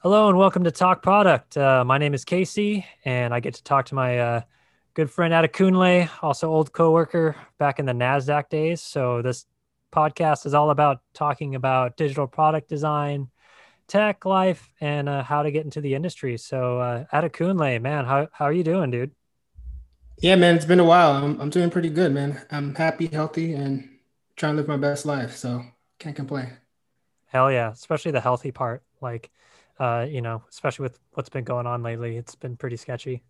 Hello and welcome to Talk Product. Uh, my name is Casey, and I get to talk to my uh, good friend Adekunle, also old coworker back in the Nasdaq days. So this podcast is all about talking about digital product design, tech life, and uh, how to get into the industry. So uh, Adekunle, man, how how are you doing, dude? Yeah, man, it's been a while. I'm I'm doing pretty good, man. I'm happy, healthy, and trying to live my best life. So can't complain. Hell yeah, especially the healthy part. Like, uh, you know, especially with what's been going on lately, it's been pretty sketchy.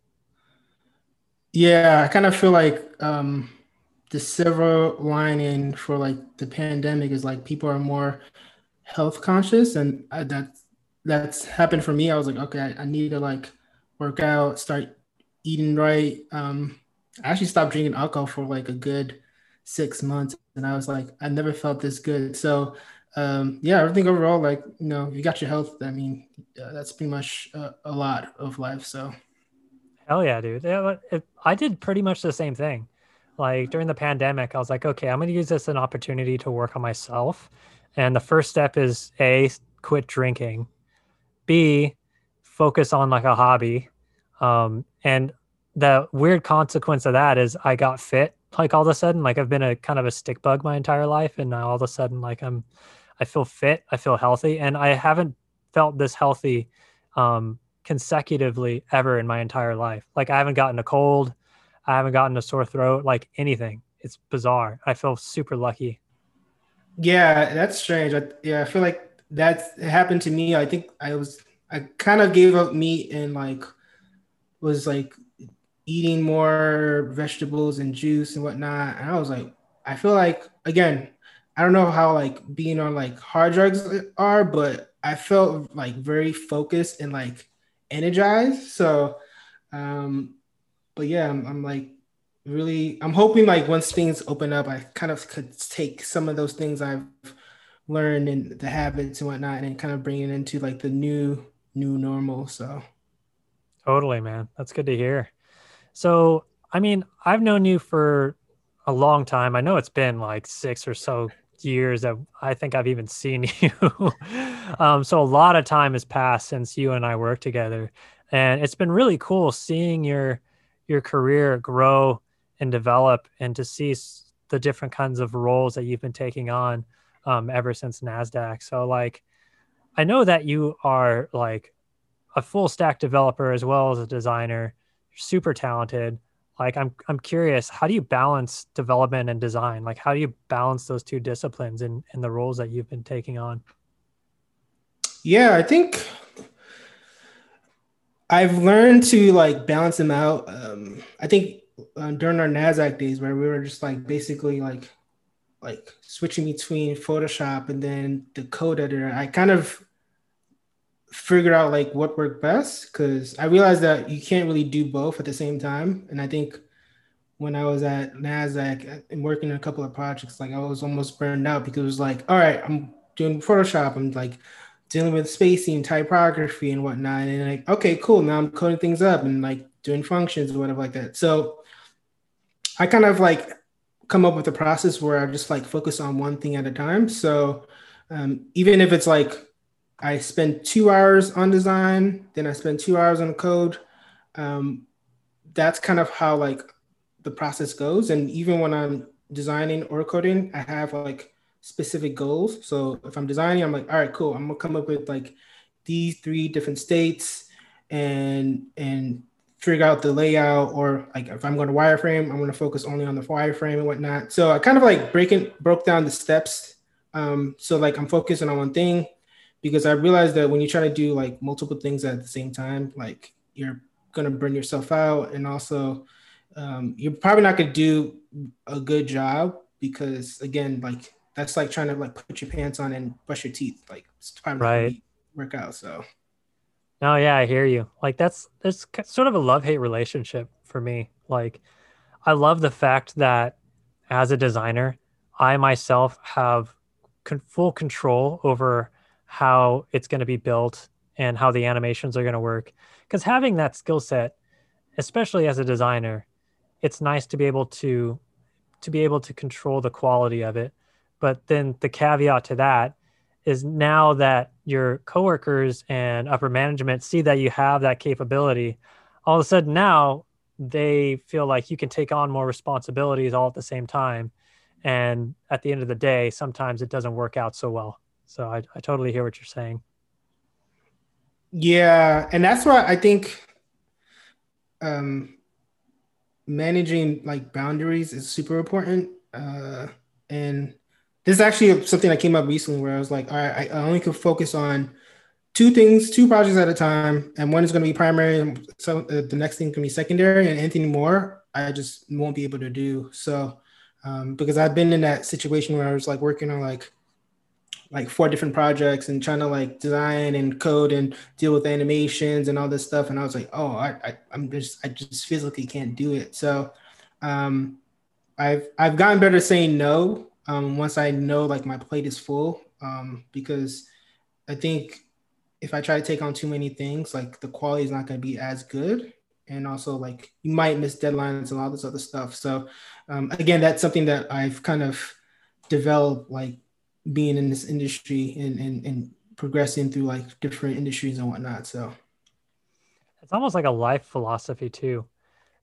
Yeah, I kind of feel like um, the silver lining for like the pandemic is like people are more health conscious, and I, that that's happened for me. I was like, okay, I, I need to like work out, start eating right. Um, I actually stopped drinking alcohol for like a good six months, and I was like, I never felt this good. So um, yeah, everything overall, like you know, you got your health. I mean, uh, that's pretty much uh, a lot of life. So Hell yeah, dude. Yeah, I did pretty much the same thing. Like during the pandemic, I was like, okay, I'm going to use this as an opportunity to work on myself. And the first step is A, quit drinking, B, focus on like a hobby. Um, and the weird consequence of that is I got fit like all of a sudden. Like I've been a kind of a stick bug my entire life. And now all of a sudden, like I'm, I feel fit, I feel healthy. And I haven't felt this healthy um, consecutively ever in my entire life. Like I haven't gotten a cold, I haven't gotten a sore throat, like anything. It's bizarre. I feel super lucky. Yeah, that's strange. I, yeah, I feel like that happened to me. I think I was I kind of gave up meat and like was like eating more vegetables and juice and whatnot. And I was like, I feel like again, I don't know how like being on like hard drugs are, but I felt like very focused and like energized. So, um, but yeah, I'm, I'm like really, I'm hoping like once things open up, I kind of could take some of those things I've learned and the habits and whatnot, and kind of bring it into like the new new normal. So, totally, man, that's good to hear. So, I mean, I've known you for a long time. I know it's been like six or so years that I think I've even seen you. um, so a lot of time has passed since you and I worked together, and it's been really cool seeing your your career grow and develop, and to see the different kinds of roles that you've been taking on um, ever since Nasdaq. So like, I know that you are like a full stack developer as well as a designer, super talented like i'm i'm curious how do you balance development and design? Like how do you balance those two disciplines in in the roles that you've been taking on? Yeah i think i've learned to like balance them out. Um i think uh, during our nasdaq days where we were just like basically like like switching between photoshop and then the code editor i kind of figure out like what worked best because I realized that you can't really do both at the same time. And I think when I was at NASDAQ and working on a couple of projects, like I was almost burned out because it was like, all right, I'm doing Photoshop, I'm like dealing with spacing, typography, and whatnot. And like, okay, cool. Now I'm coding things up and like doing functions or whatever like that. So I kind of like come up with a process where I just like focus on one thing at a time. So um, even if it's like I spend two hours on design, then I spend two hours on code. Um, that's kind of how like the process goes. And even when I'm designing or coding, I have like specific goals. So if I'm designing, I'm like, all right, cool. I'm gonna come up with like these three different states and and figure out the layout or like if I'm going to wireframe, I'm going to focus only on the wireframe and whatnot. So I kind of like breaking broke down the steps. Um, so like I'm focusing on one thing because I realized that when you try to do like multiple things at the same time, like you're gonna burn yourself out, and also um, you're probably not gonna do a good job because again, like that's like trying to like put your pants on and brush your teeth. Like it's probably right. work out. So. No, yeah, I hear you. Like that's it's sort of a love hate relationship for me. Like, I love the fact that as a designer, I myself have con- full control over how it's going to be built and how the animations are going to work. Because having that skill set, especially as a designer, it's nice to be able to to be able to control the quality of it. But then the caveat to that is now that your coworkers and upper management see that you have that capability, all of a sudden now they feel like you can take on more responsibilities all at the same time. And at the end of the day, sometimes it doesn't work out so well. So I, I totally hear what you're saying. Yeah. And that's why I think um, managing like boundaries is super important. Uh, and this is actually something that came up recently where I was like, all right, I only can focus on two things, two projects at a time, and one is going to be primary, and so uh, the next thing can be secondary, and anything more, I just won't be able to do. So, um, because I've been in that situation where I was like working on like like four different projects and trying to like design and code and deal with animations and all this stuff, and I was like, oh, I, I I'm just I just physically can't do it. So, um, I've I've gotten better saying no um, once I know like my plate is full um, because I think if I try to take on too many things, like the quality is not going to be as good. And also, like you might miss deadlines and all this other stuff. So, um, again, that's something that I've kind of developed, like being in this industry and, and, and progressing through like different industries and whatnot. So, it's almost like a life philosophy, too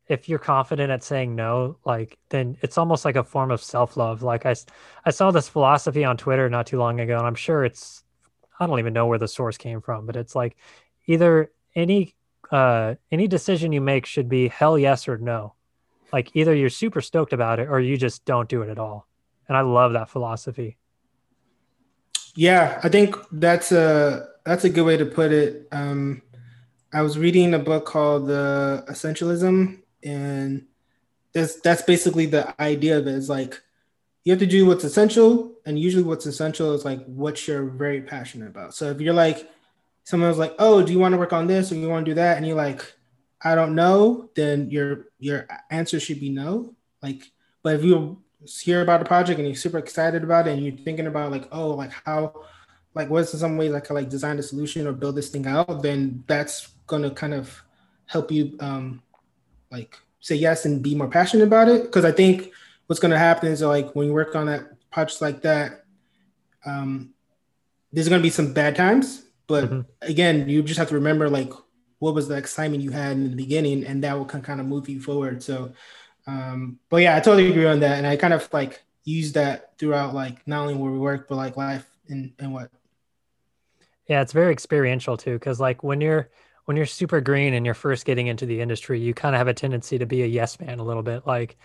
if you're confident at saying no, like then it's almost like a form of self-love. Like I, I saw this philosophy on Twitter not too long ago, and I'm sure it's, I don't even know where the source came from, but it's like either any uh any decision you make should be hell yes or no. Like either you're super stoked about it or you just don't do it at all. And I love that philosophy. Yeah, I think that's a that's a good way to put it. Um, I was reading a book called The uh, Essentialism and that's that's basically the idea of it. Is like you have to do what's essential and usually what's essential is like what you're very passionate about. So if you're like someone's like oh do you want to work on this or you want to do that? And you're like i don't know then your your answer should be no. Like but if you hear about a project and you're super excited about it and you're thinking about like oh like how like what's in some ways I could like design a solution or build this thing out then that's gonna kind of help you um like say yes and be more passionate about it. Because I think what's going to happen is like when you work on that project like that, um, there's going to be some bad times. But mm-hmm. again, you just have to remember like what was the excitement you had in the beginning, and that will kind of move you forward. So, um, but yeah, I totally agree on that, and I kind of like use that throughout like not only where we work, but like life and and what. Yeah, it's very experiential too, because like when you're when you're super green and you're first getting into the industry, you kind of have a tendency to be a yes man a little bit, like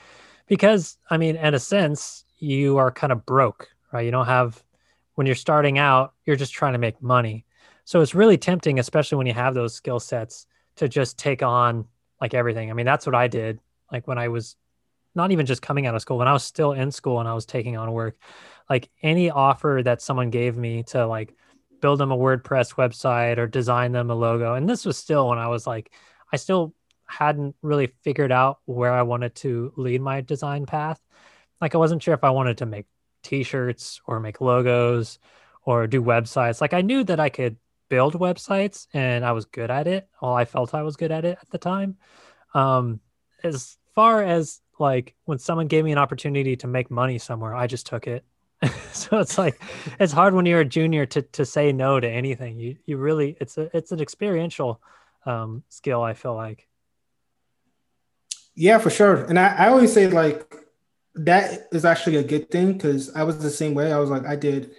because I mean, in a sense, you are kind of broke, right? You don't have when you're starting out, you're just trying to make money. So it's really tempting, especially when you have those skill sets, to just take on like everything. I mean, that's what I did. Like when I was not even just coming out of school, when I was still in school and I was taking on work, like any offer that someone gave me to like build them a WordPress website or design them a logo. And this was still when I was like, I still hadn't really figured out where I wanted to lead my design path. Like I wasn't sure if I wanted to make t-shirts or make logos or do websites. Like I knew that I could build websites and I was good at it. Well, I felt I was good at it at the time. Um, as far as like when someone gave me an opportunity to make money somewhere, I just took it. so it's like it's hard when you're a junior to to say no to anything. You you really it's a it's an experiential um, skill. I feel like. Yeah, for sure. And I, I always say like that is actually a good thing because I was the same way. I was like I did,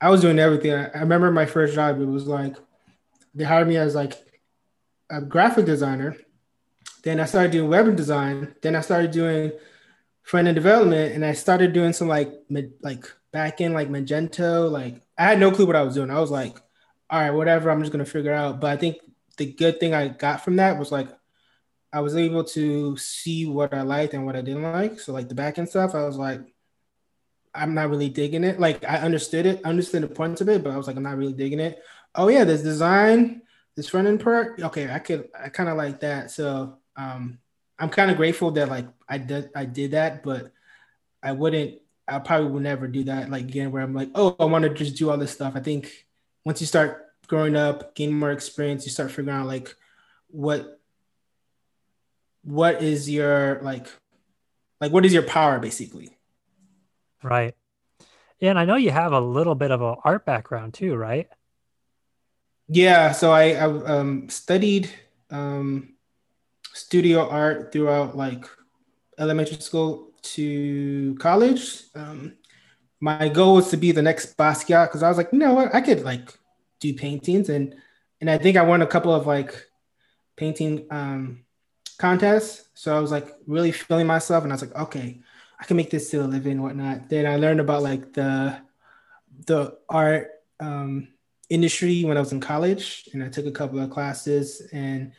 I was doing everything. I, I remember my first job. It was like they hired me as like a graphic designer. Then I started doing web design. Then I started doing front end development, and I started doing some like like back in like Magento. Like I had no clue what I was doing. I was like, all right, whatever, I'm just gonna figure out. But I think the good thing I got from that was like I was able to see what I liked and what I didn't like. So like the back end stuff, I was like, I'm not really digging it. Like I understood it, I understood the points of it, but I was like, I'm not really digging it. Oh yeah, this design, this front end part. Okay, I could I kind of like that. So um I'm kind of grateful that like I did I did that, but I wouldn't I probably will never do that like again where I'm like, oh, I want to just do all this stuff. I think once you start growing up, gaining more experience, you start figuring out like what what is your like like what is your power basically. Right. Yeah, and I know you have a little bit of an art background too, right? Yeah, so I, I um, studied um, studio art throughout like elementary school to college. Um, my goal was to be the next Basquiat because I was like, you know what, I could like do paintings and and I think I won a couple of like painting um, contests. So I was like really feeling myself, and I was like, okay, I can make this still a living, and whatnot. Then I learned about like the the art um, industry when I was in college, and I took a couple of classes, and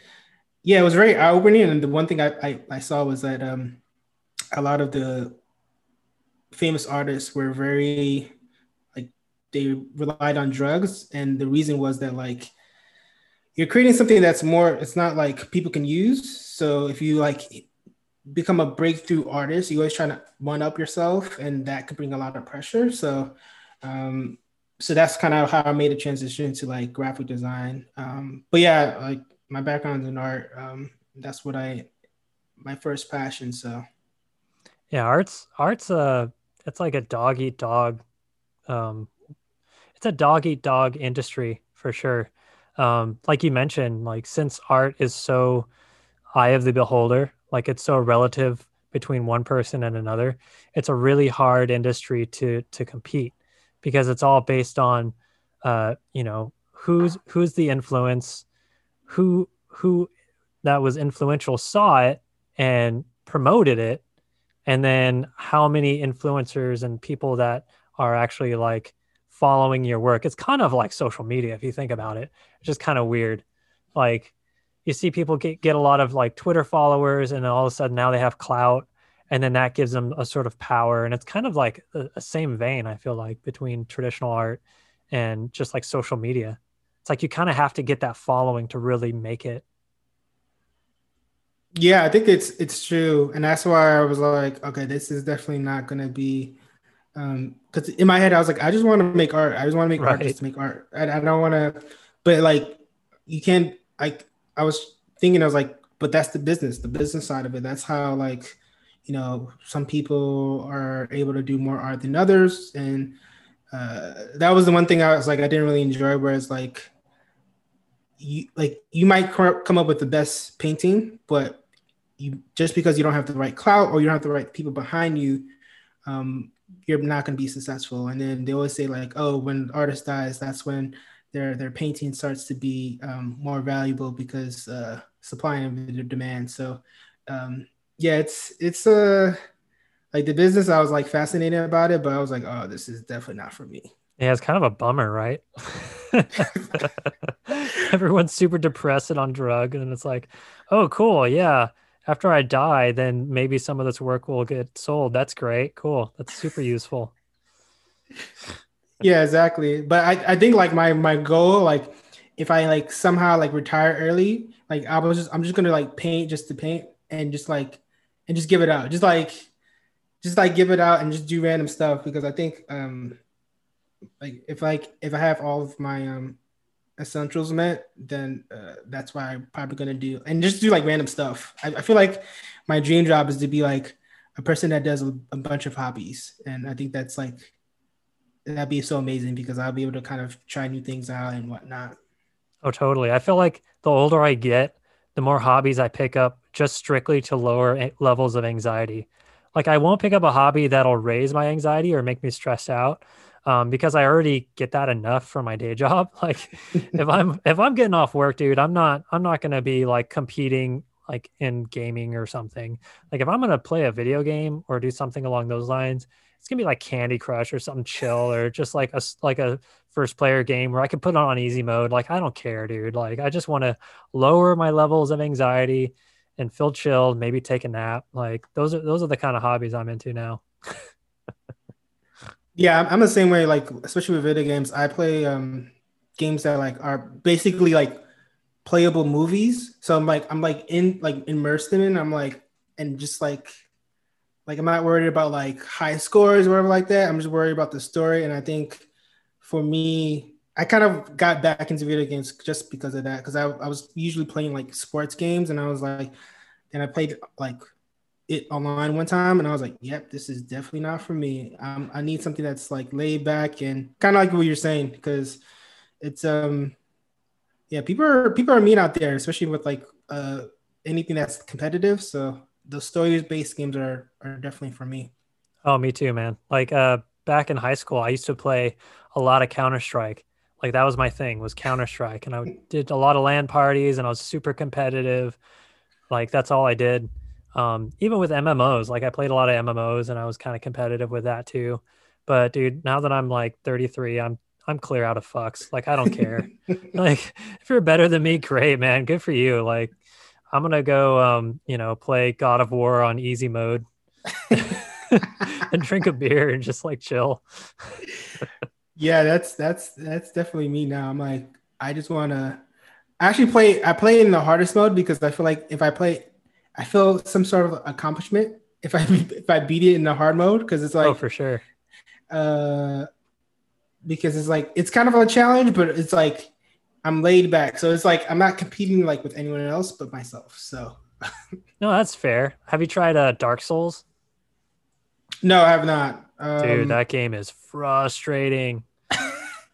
yeah, it was very eye opening. And the one thing I, I, I saw was that um, a lot of the famous artists were very like they relied on drugs, and the reason was that like you're creating something that's more it's not like people can use so if you like become a breakthrough artist you always trying to one up yourself and that could bring a lot of pressure so um so that's kind of how i made a transition to like graphic design um but yeah like my background in art. Um that's what i my first passion so. Yeah arts arts uh it's like a dog eat dog um it's a dog eat dog industry for sure. Um, like you mentioned, like since art is so eye of the beholder, like it's so relative between one person and another, it's a really hard industry to to compete because it's all based on, uh, you know, who's who's the influence, who who that was influential saw it and promoted it, and then how many influencers and people that are actually like following your work. It's kind of like social media if you think about it. It's just kind of weird. Like you see people get, get a lot of like Twitter followers and all of a sudden now they have clout and then that gives them a sort of power and it's kind of like a same vein I feel like between traditional art and just like social media. It's like you kind of have to get that following to really make it. Yeah, I think it's it's true, and that's why I was like, okay, this is definitely not going to be um because in my head i was like i just want to make art. I just want to make right. art just to make art. I, I don't want to but like you can't like i was thinking i was like but that's the business the business side of it. That's how like you know some people are able to do more art than others. And uh that was the one thing i was like i didn't really enjoy whereas like you like you might come up with the best painting but you just because you don't have the right clout or you don't have the right people behind you um you're not going to be successful. And then they always say like, oh, when the artist dies, that's when their their painting starts to be um, more valuable because uh, supply and demand. So um, yeah, it's it's uh like the business. I was like fascinated about it, but I was like, oh, this is definitely not for me. Yeah, it's kind of a bummer, right? Everyone's super depressed and on drug, and it's like, oh, cool, yeah after I die, then maybe some of this work will get sold. That's great. Cool. That's super useful. yeah, exactly. But I, I think like my my goal, like if I like somehow like retire early, like I was just I'm just gonna like paint just to paint and just like and just give it out. Just like just like give it out and just do random stuff because I think um like if like if I have all of my um essentials met, then uh, that's why I'm probably gonna do and just do like random stuff. I, I, feel like my dream job is to be like a person that does a, a, bunch of hobbies, and I think that's like that'd be so amazing because I'll be able to kind of try new things out and whatnot. Oh, totally. I feel like the older I get, the more hobbies I pick up just strictly to lower levels of anxiety. Like I won't pick up a hobby that'll raise my anxiety or make me stressed out um, because I already get that enough from my day job. Like if I'm if I'm getting off work, dude, I'm not I'm not gonna be like competing like in gaming or something. Like if I'm gonna play a video game or do something along those lines, it's gonna be like Candy Crush or something chill or just like a like a first player game where I can put it on easy mode. Like I don't care, dude. Like I just want to lower my levels of anxiety and feel chilled, maybe take a nap. Like those are those are the kind of hobbies I'm into now. Yeah, I'm the same way. Like, especially with video games, I play um, games that like are basically like playable movies. So I'm like, I'm like in like immersed in it. I'm like, and just like, like I'm not worried about like high scores or whatever like that. I'm just worried about the story. And I think for me, I kind of got back into video games just because of that. Because I, I was usually playing like sports games, and I was like, and I played like it online one time and I was like, yep, this is definitely not for me. Um, I need something that's like laid back and kind of like what you're saying because it's um yeah, people are people are mean out there, especially with like uh anything that's competitive. So the story based games are are definitely for me. Oh, me too, man. Like uh back in high school, I used to play a lot of Counter Strike. Like that was my thing was Counter Strike, and I did a lot of LAN parties, and I was super competitive. Like that's all I did um, even with MMOs, like I played a lot of MMOs and I was kind of competitive with that too. But dude, now that I'm like 33, I'm I'm clear out of fucks. Like I don't care. like if you're better than me, great, man. Good for you. Like I'm gonna go um, you know, play God of War on easy mode and drink a beer and just like chill. Yeah, that's that's that's definitely me now. I'm like, I just wanna I actually play I play in the hardest mode because I feel like if I play I feel some sort of accomplishment if I if I beat it in the hard mode because it's like oh for sure. Uh, because it's like it's kind of a challenge, but it's like I'm laid back, so it's like I'm not competing like with anyone else but myself. So. no, that's fair. Have you tried uh, Dark Souls? No, I have not. Um, Dude, that game is frustrating.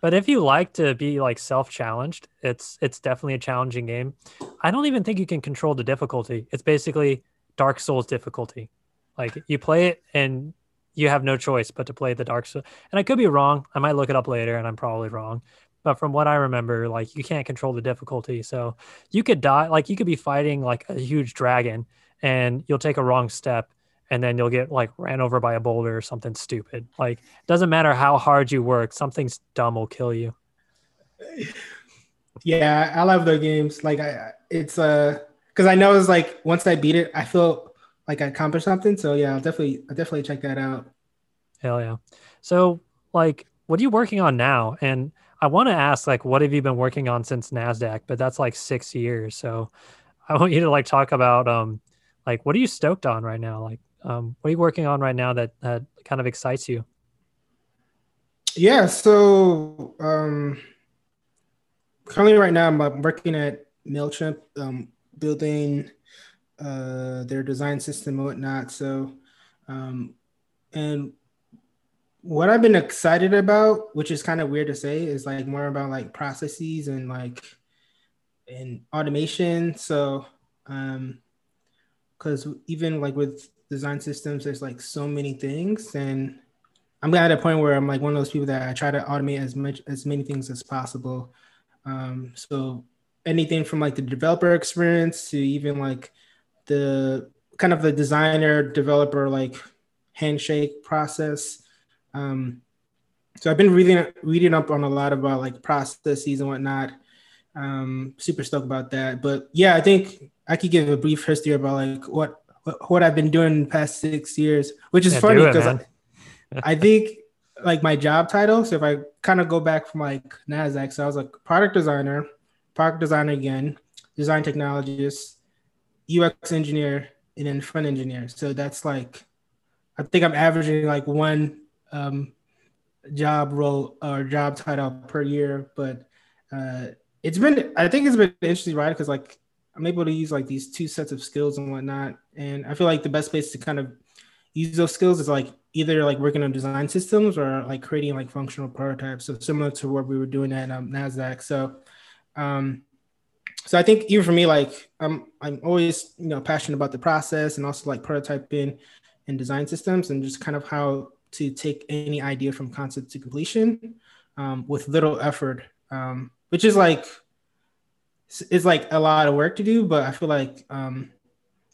But if you like to be like self-challenged, it's it's definitely a challenging game. I don't even think you can control the difficulty. It's basically Dark Souls difficulty. Like you play it and you have no choice but to play the Dark Souls. And I could be wrong. I might look it up later and I'm probably wrong. But from what I remember, like you can't control the difficulty. So you could die like you could be fighting like a huge dragon and you'll take a wrong step and then you'll get like ran over by a boulder or something stupid. Like it doesn't matter how hard you work, something dumb will kill you. Yeah, I love those games. Like I, it's uh, because I know it's like once I beat it, I feel like I accomplished something. So yeah, I'll definitely, I'll definitely check that out. Hell yeah! So like, what are you working on now? And I want to ask like, what have you been working on since Nasdaq? But that's like six years. So I want you to like talk about um, like what are you stoked on right now? Like um, what are you working on right now that that kind of excites you? Yeah, so um, currently right now I'm working at Mailchimp, um, building uh, their design system and whatnot. So, um, and what I've been excited about, which is kind of weird to say, is like more about like processes and like and automation. So, um, because even like with design systems, there's like so many things, and I'm at a point where I'm like one of those people that I try to automate as much as many things as possible. Um, so anything from like the developer experience to even like the kind of the designer developer like handshake process. Um, so I've been reading reading up on a lot about like processes and whatnot. Um, super stoked about that. But yeah, I think I could give a brief history about like what what I've been doing in the past six years, which is yeah, funny because I, I think like my job title. So if I kind of go back from like Nasdaq, so I was like product designer, product designer again, design technologist, UX engineer, and then front engineer. So that's like, I think I'm averaging like one um, job role or job title per year. But uh, it's been, I think it's been interesting, right? Because like I'm able to use like these two sets of skills and whatnot. And I feel like the best place to kind of use those skills is like either like working on design systems or like creating like functional prototypes. So similar to what we were doing at um, Nasdaq. So, um, so I think even for me, like I'm I'm always you know passionate about the process and also like prototyping and design systems and just kind of how to take any idea from concept to completion um, with little effort, um, which is like it's like a lot of work to do, but I feel like um,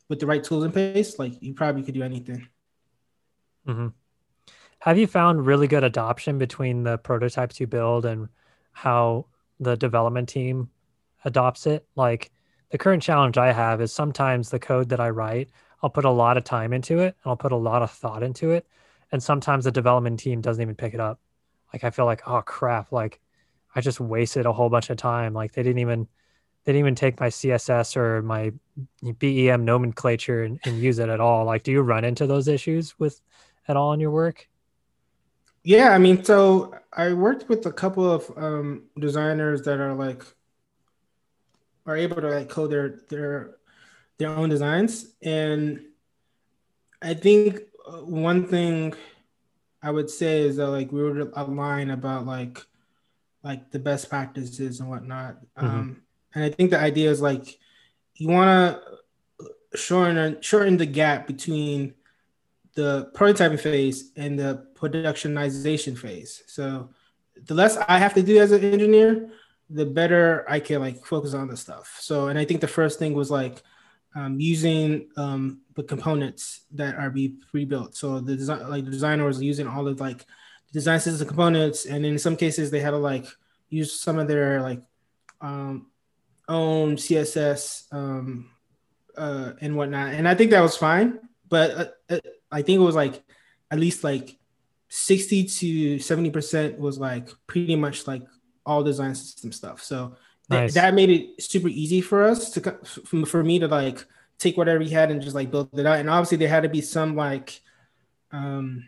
with the right tools in place, like you probably could do anything. Mm-hmm. Have you found really good adoption between the prototypes you build and how the development team adopts it? Like the current challenge I have is sometimes the code that I write, I'll put a lot of time into it and I'll put a lot of thought into it. And sometimes the development team doesn't even pick it up. Like I feel like, oh crap, like I just wasted a whole bunch of time. Like they didn't even they didn't even take my css or my bem nomenclature and, and, use it at all like do you run into those issues with at all in your work yeah i mean so i worked with a couple of um, designers that are like are able to like code their their their own designs and I think uh, one thing I would say is that like we were align about like like the best practices and whatnot. Mm-hmm. Um, and I think the idea is like you want to shorten shorten the gap between the prototyping phase and the productionization phase. So the less I have to do as an engineer, the better I can like focus on the stuff. So, and I think the first thing was like um, using um, the components that are be pre-built. So the design, like the designer was using all of like the design system components, and in some cases they had to like use some of their like um, own CSS um, uh, and whatnot. And I think that was fine, but uh, uh I think it was like at least like 60 to 70 percent was like pretty much like all design system stuff. So nice. that made it super easy for us to for me to like take whatever we had and just like build it out. And obviously there had to be some like um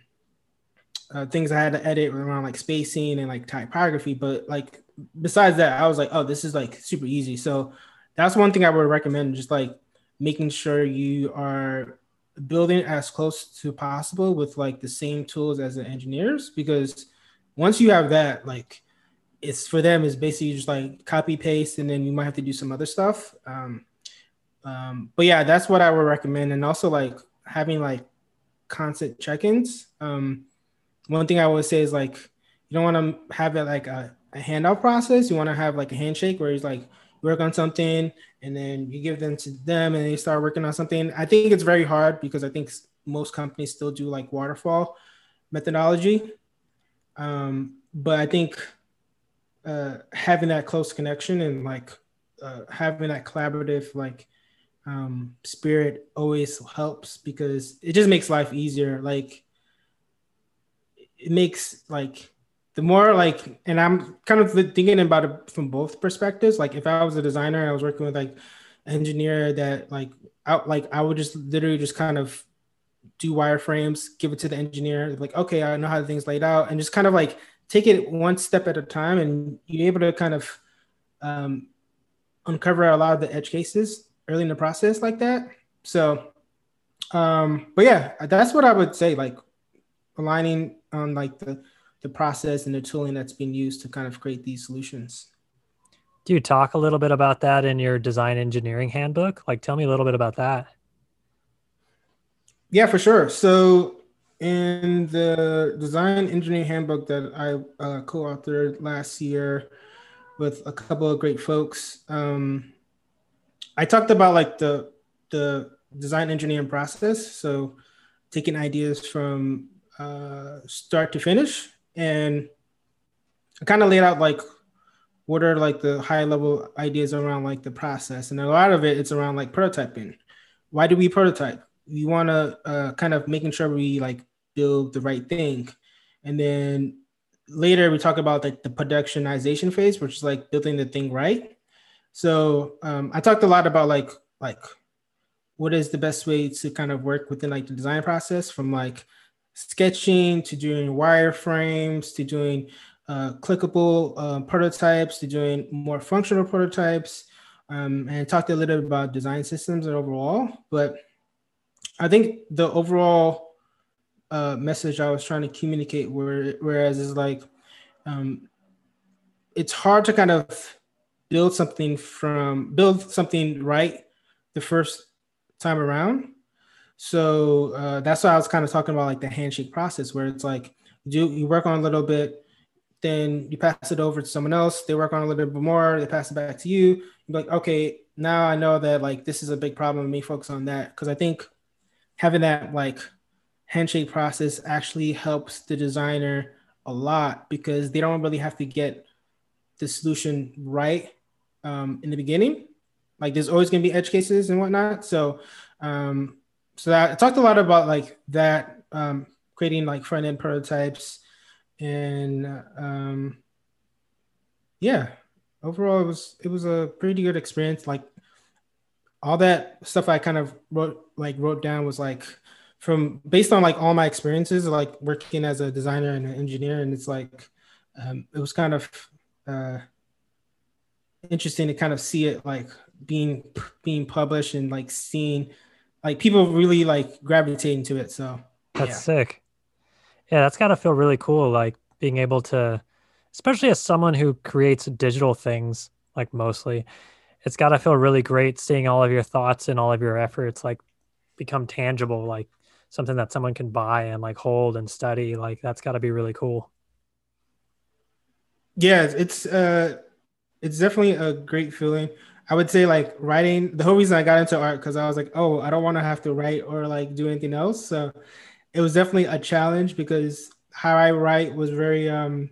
uh, things I had to edit around like spacing and like typography, but like besides that, I was like, oh, this is like super easy. So that's one thing I would recommend, just like making sure you are building as close to possible with like the same tools as the engineers, because once you have that, like it's for them is basically just like copy paste and then you might have to do some other stuff. Um, um, but yeah that's what i would recommend. And also like having like constant check-ins. Um, one thing i would say is like you don't want to have it like a, a handout process. You want to have like a handshake where he's like work on something and then you give them to them and they start working on something. I think it's very hard because i think most companies still do like waterfall methodology. Um, but i think uh, having that close connection and like uh, having that collaborative like um, spirit always helps because it just makes life easier. Like it makes like the more like, and I'm kind of thinking about it from both perspectives. Like if I was a designer, I was working with like engineer that like out like I would just literally just kind of do wireframes, give it to the engineer, like okay, I know how the thing's laid out, and just kind of like take it one step at a time and you're able to kind of um, uncover a lot of the edge cases early in the process like that so um, but yeah that's what i would say like aligning on like the the process and the tooling that's being used to kind of create these solutions. Do you talk a little bit about that in your design engineering handbook? Like tell me a little bit about that. Yeah for sure. So in the design engineering handbook that I uh, co-authored last year with a couple of great folks, um, I talked about like the the design engineering process. So taking ideas from uh, start to finish, and I kind of laid out like what are like the high level ideas around like the process, and a lot of it it's around like prototyping. Why do we prototype? we want to uh, kind of making sure we like build the right thing and then later we talk about like the productionization phase which is like building the thing right so um, i talked a lot about like like what is the best way to kind of work within like the design process from like sketching to doing wireframes to doing uh, clickable uh, prototypes to doing more functional prototypes um, and talked a little bit about design systems and overall but I think the overall uh, message I was trying to communicate, where, whereas is like, um, it's hard to kind of build something from build something right the first time around. So uh, that's why I was kind of talking about like the handshake process, where it's like you you work on a little bit, then you pass it over to someone else. They work on a little bit more. They pass it back to you. You're like, okay, now I know that like this is a big problem. Me focus on that because I think having that like handshake process actually helps the designer a lot because they don't really have to get the solution right um, in the beginning. Like there's always going to be edge cases and whatnot. So, um, so that, I talked a lot about like that, um, creating like front end prototypes, and um, yeah, overall it was it was a pretty good experience. Like all that stuff I kind of wrote like wrote down was like from based on like all my experiences like working as a designer and an engineer and it's like um, it was kind of uh, interesting to kind of see it like being being published and like seeing like people really like gravitating to it. So that's yeah. sick. Yeah, that's got to feel really cool. Like being able to, especially as someone who creates digital things, like mostly, it's got to feel really great seeing all of your thoughts and all of your efforts like become tangible, like something that someone can buy and like hold and study. Like that's got to be really cool. Yeah, it's uh, it's definitely a great feeling. I would say like writing. The whole reason I got into art because I was like, oh, I don't want to have to write or like do anything else. So it was definitely a challenge because how I write was very um,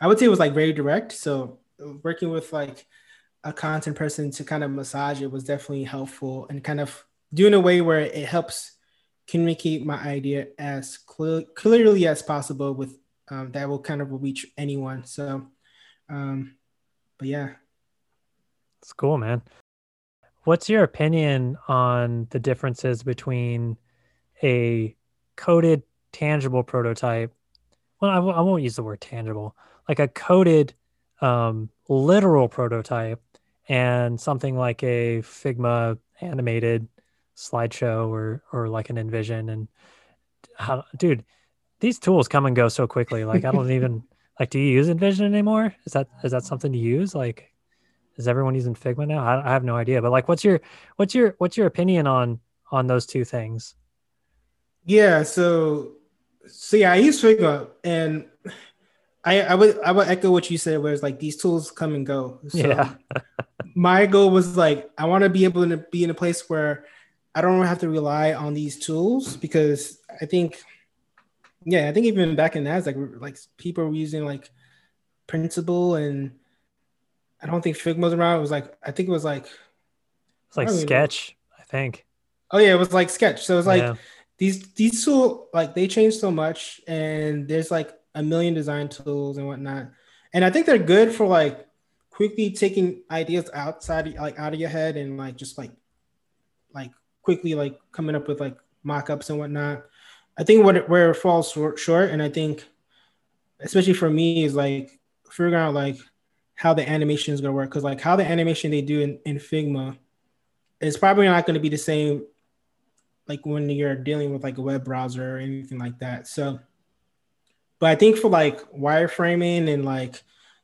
I would say it was like very direct. So working with like a content person to kind of massage it was definitely helpful and kind of doing a way where it helps communicate my idea as clear, clearly as possible with um, that will kind of reach anyone. So, um, but yeah, it's cool, man. What's your opinion on the differences between a coded tangible prototype? Well, I w- I won't use the word tangible, like a coded um, literal prototype and something like a Figma animated slideshow or or like an InVision and how, dude, these tools come and go so quickly. Like I don't even like. Do you use InVision anymore? Is that is that something to use? Like, is everyone using Figma now? I, I have no idea. But like, what's your what's your what's your opinion on on those two things? Yeah. So so yeah, I use Figma and I, I would I would echo what you said, where it's like these tools come and go. So yeah. my goal was like I want to be able to be in a place where I don't have to rely on these tools because I think, yeah, I think even back in NASDAQ, like people were using like Principle and I don't think Figma was around. It was like I think it was like it's like Sketch, know. I think. Oh yeah, it was like Sketch. So it was like yeah. these these tools like they changed so much, and there's like a million design tools and whatnot, and I think they're good for like quickly taking ideas outside like out of your head and like just like like quickly like coming up with like mock-ups and whatnot. I think what it, where it falls short, short, and I think especially for me is like figuring out like how the animation is gonna work because like how the animation they do in, in Figma is probably not going to be the same like when you're dealing with like a web browser or anything like that. So, but I think for like wireframing and like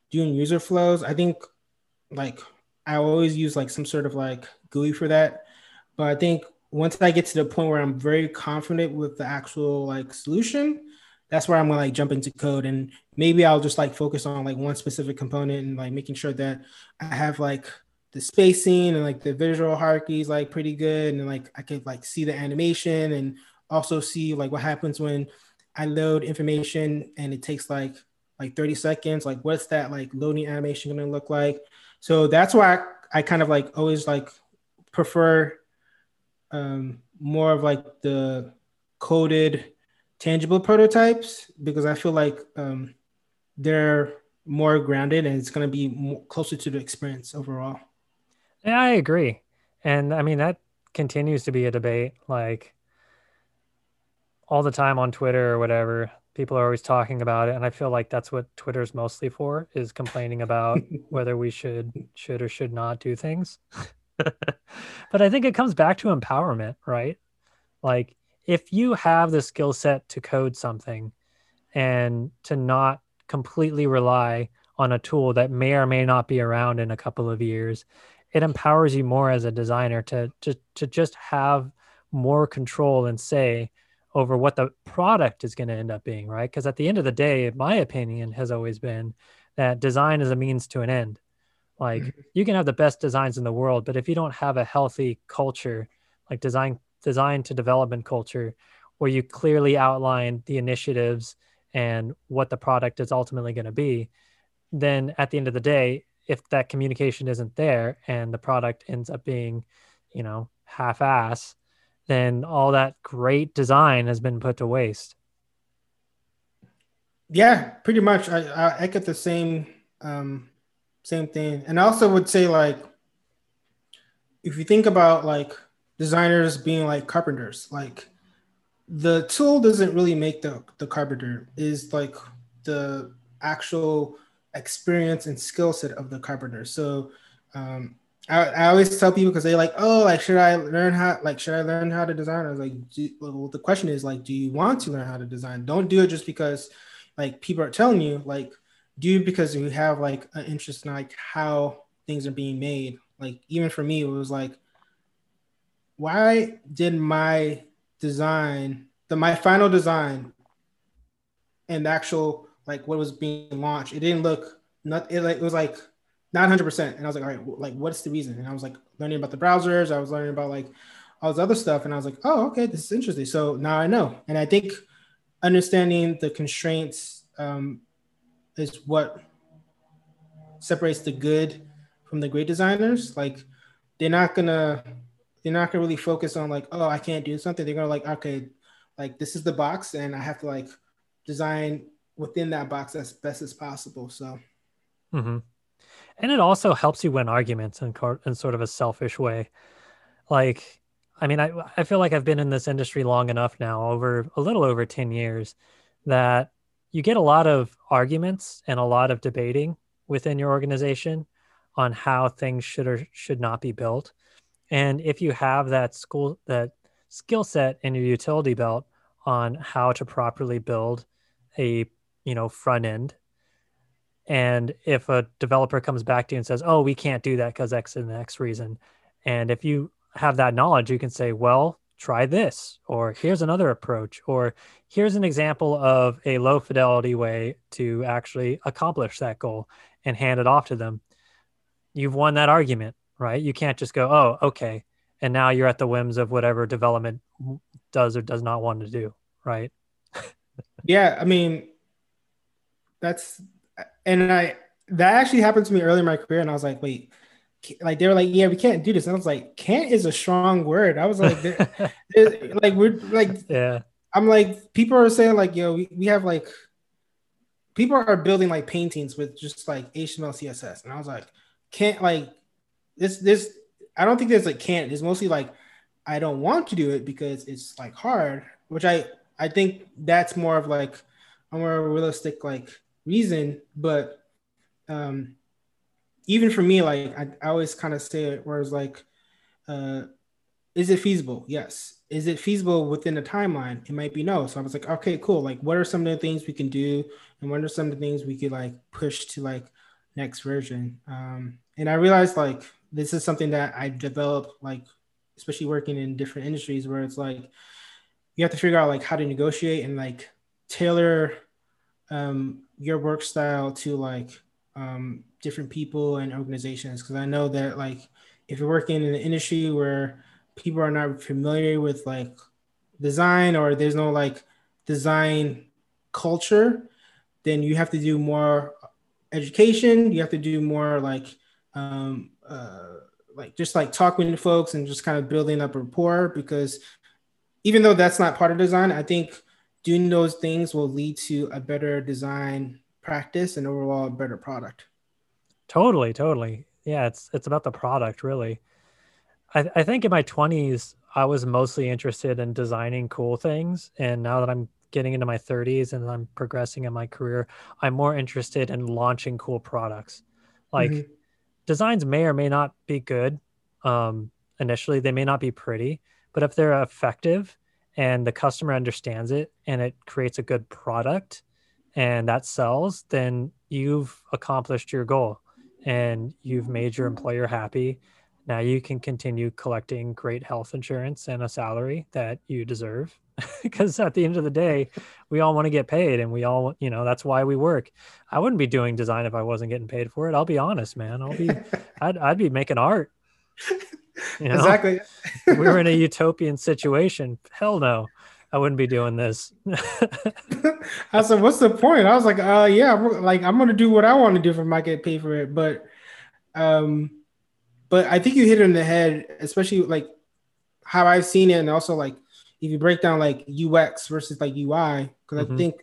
doing user flows, I think like I always use like some sort of like GUI for that. But I think once I get to the point where I'm very confident with the actual like solution, that's where I'm gonna like jump into code and maybe I'll just like focus on like one specific component and like making sure that I have like the spacing and like the visual hierarchy is like pretty good and like I could like see the animation and also see like what happens when I load information and it takes like like 30 seconds like what's that like loading animation gonna look like? So that's why I, I kind of like always like prefer um, more of like the coded tangible prototypes because I feel like um, they're more grounded and it's going to be more closer to the experience overall. Yeah, I agree. And I mean, that continues to be a debate like all the time on Twitter or whatever. People are always talking about it. And I feel like that's what Twitter's mostly for is complaining about whether we should, should or should not do things. but I think it comes back to empowerment, right? Like if you have the skill set to code something and to not completely rely on a tool that may or may not be around in a couple of years, it empowers you more as a designer to to to just have more control and say over what the product is going to end up being, right? Because at the end of the day, my opinion has always been that design is a means to an end. Like mm-hmm. you can have the best designs in the world, but if you don't have a healthy culture, like design design to development culture, where you clearly outline the initiatives and what the product is ultimately going to be, then at the end of the day, if that communication isn't there and the product ends up being, you know, half ass, then all that great design has been put to waste. Yeah, pretty much. I, I, I get the same um, same thing. And I also would say like if you think about like designers being like carpenters, like the tool doesn't really make the the carpenter is like the actual experience and skill set of the carpenter. So um, I, I always tell people because they like, oh, like should I learn how like should I learn how to design? I was like, do, well, the question is like, do you want to learn how to design? Don't do it just because like people are telling you. Like, do it because you have like an interest in like how things are being made. Like even for me, it was like, why did my design, the my final design, and the actual like what was being launched, it didn't look not it like it was like not 100%. And I was like, all right, like, what's the reason? And I was like, learning about the browsers. I was learning about like all this other stuff. And I was like, oh, okay, this is interesting. So now I know. And I think understanding the constraints um, is what separates the good from the great designers. Like, they're not gonna, they're not gonna really focus on like, oh, I can't do something. They're gonna like, okay, like this is the box, and I have to like design within that box as best as possible. So. Mm-hmm and it also helps you win arguments in, in sort of a selfish way like i mean I, I feel like i've been in this industry long enough now over a little over 10 years that you get a lot of arguments and a lot of debating within your organization on how things should or should not be built and if you have that school that skill set in your utility belt on how to properly build a you know front end and if a developer comes back to you and says, "Oh, we can't do that because X and X reason," and if you have that knowledge, you can say, "Well, try this," or "Here's another approach," or "Here's an example of a low fidelity way to actually accomplish that goal," and hand it off to them. You've won that argument, right? You can't just go, "Oh, okay," and now you're at the whims of whatever development does or does not want to do, right? yeah, I mean, that's and I that actually happened to me early in my career, and I was like, wait, like they were like, yeah, we can't do this. And I was like, can't is a strong word. I was like, they're, they're, like we're like, yeah. I'm like, people are saying like, yo, we, we have like, people are building like paintings with just like HTML, CSS, and I was like, can't like this this. I don't think there's like can't. It's mostly like I don't want to do it because it's like hard, which I I think that's more of like a more realistic like reason, but um, even for me, like I, I always kind of say it, where it's like, uh, is it feasible? Yes. Is it feasible within the timeline? It might be no. So I was like, okay, cool. Like, what are some of the things we can do, and what are some of the things we could like push to like next version? Um, and I realized like this is something that I developed like, especially working in different industries, where it's like you have to figure out like how to negotiate and like tailor um, your work style to like um, different people and organizations. Because i know that like if you're working in an industry where people are not familiar with like design or there's no like design culture then you have to do more education. You have to do more like um, uh, like just like talking to folks and just kind of building up rapport because even though that's not part of design i think doing those things will lead to a better design practice and overall a better product. Totally, totally. Yeah, it's it's about the product really. I, I think in my 20s I was mostly interested in designing cool things and now that I'm getting into my 30s and I'm progressing in my career, I'm more interested in launching cool products. Like mm-hmm. Designs may or may not be good um, initially, they may not be pretty, but if they're effective and the customer understands it and it creates a good product and that sells, then you've accomplished your goal and you've made your employer happy. Now you can continue collecting great health insurance and a salary that you deserve. because at the end of the day, we all want to get paid and we all, you know, that's why we work. I wouldn't be doing design if I wasn't getting paid for it. I'll be honest, man. I'll be, I'd, I'd be making art. You know? Exactly. we were in a utopian situation. Hell no. I wouldn't be doing this. I said, "What's the point?" I was like, "Uh, yeah, like I'm gonna do what I want to do if I get paid for it." But, um, but I think you hit it in the head, especially like how I've seen it, and also like if you break down like UX versus like UI, because mm-hmm. I think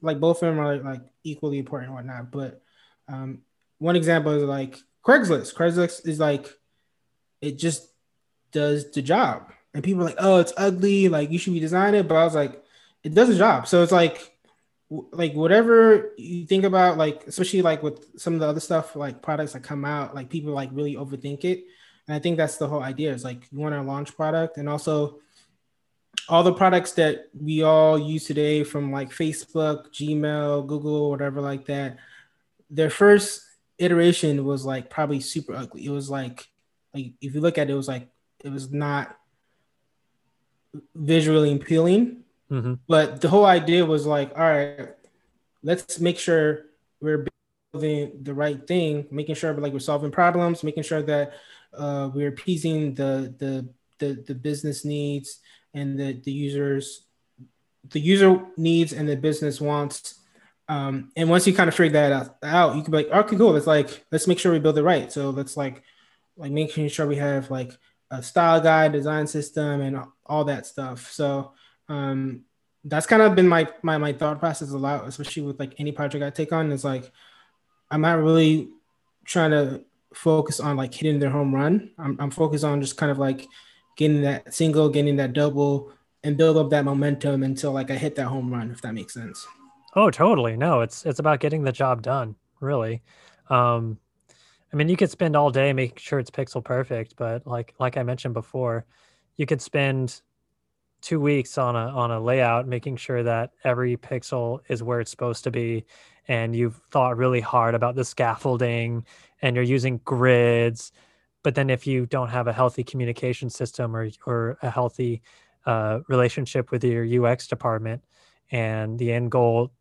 like both of them are like equally important and whatnot. But um, one example is like Craigslist. Craigslist is like it just does the job. And people are like, oh, it's ugly. Like you should be designing it. But I was like, it does a job. So it's like, like whatever you think about, like especially like with some of the other stuff, like products that come out, like people like really overthink it. And I think that's the whole idea is like you want to launch product and also all the products that we all use today from like Facebook, Gmail, Google, whatever like that, their first iteration was like probably super ugly. It was like like if you look at it, it was like it was not visually appealing. Mm-hmm. But the whole idea was like, all right, let's make sure we're building the right thing, making sure like we're solving problems, making sure that uh, we're appeasing the, the the the business needs and the the users the user needs and the business wants. Um, and once you kind of figure that out, you can be like, okay, cool. Let's like let's make sure we build it right. So let's like like making sure we have like a style guide, design system, and all that stuff. So um, that's kind of been my, my my thought process a lot, especially with like any project I take on. Is like I'm not really trying to focus on like hitting their home run. I'm, I'm focused on just kind of like getting that single, getting that double, and build up that momentum until like I hit that home run, if that makes sense. Oh, totally. No, it's it's about getting the job done, really. Um, I mean, you could spend all day making sure it's pixel perfect, but like like I mentioned before, you could spend two weeks on a on a layout making sure that every pixel is where it's supposed to be and you've thought really hard about the scaffolding and you're using grids but then if you don't have a healthy communication system or or a healthy uh, relationship with your UX department and the end goal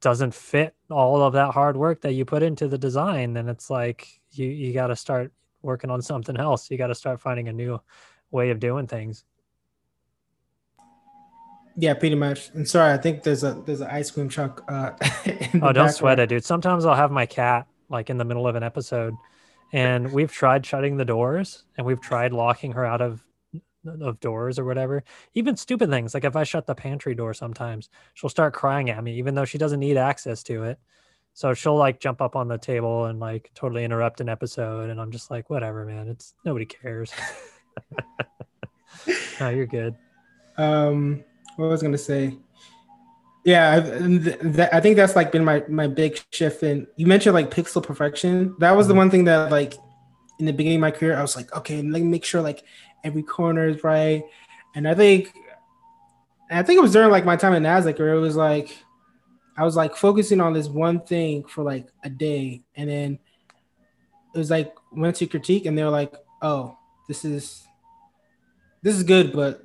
doesn't fit all of that hard work that you put into the design then it's like you you got to start working on something else you got to start finding a new way of doing things yeah, pretty much. And sorry, I think there's a there's an ice cream truck. Uh, oh, don't sweat it, dude. Sometimes I'll have my cat like in the middle of an episode, and we've tried shutting the doors and we've tried locking her out of of doors or whatever. Even stupid things like if I shut the pantry door, sometimes she'll start crying at me, even though she doesn't need access to it. So she'll like jump up on the table and like totally interrupt an episode, and I'm just like, whatever, man. It's nobody cares. no, you're good. Um, what was I gonna say? Yeah, I, th- I think that's like been my my big shift. And you mentioned like pixel perfection. That was the mm-hmm. one thing that like in the beginning of my career, I was like, okay, let me make sure like every corner is right. And I think, I think it was during like my time at Nasdaq where it was like, I was like focusing on this one thing for like a day, and then it was like went to critique, and they were like, oh, this is this is good, but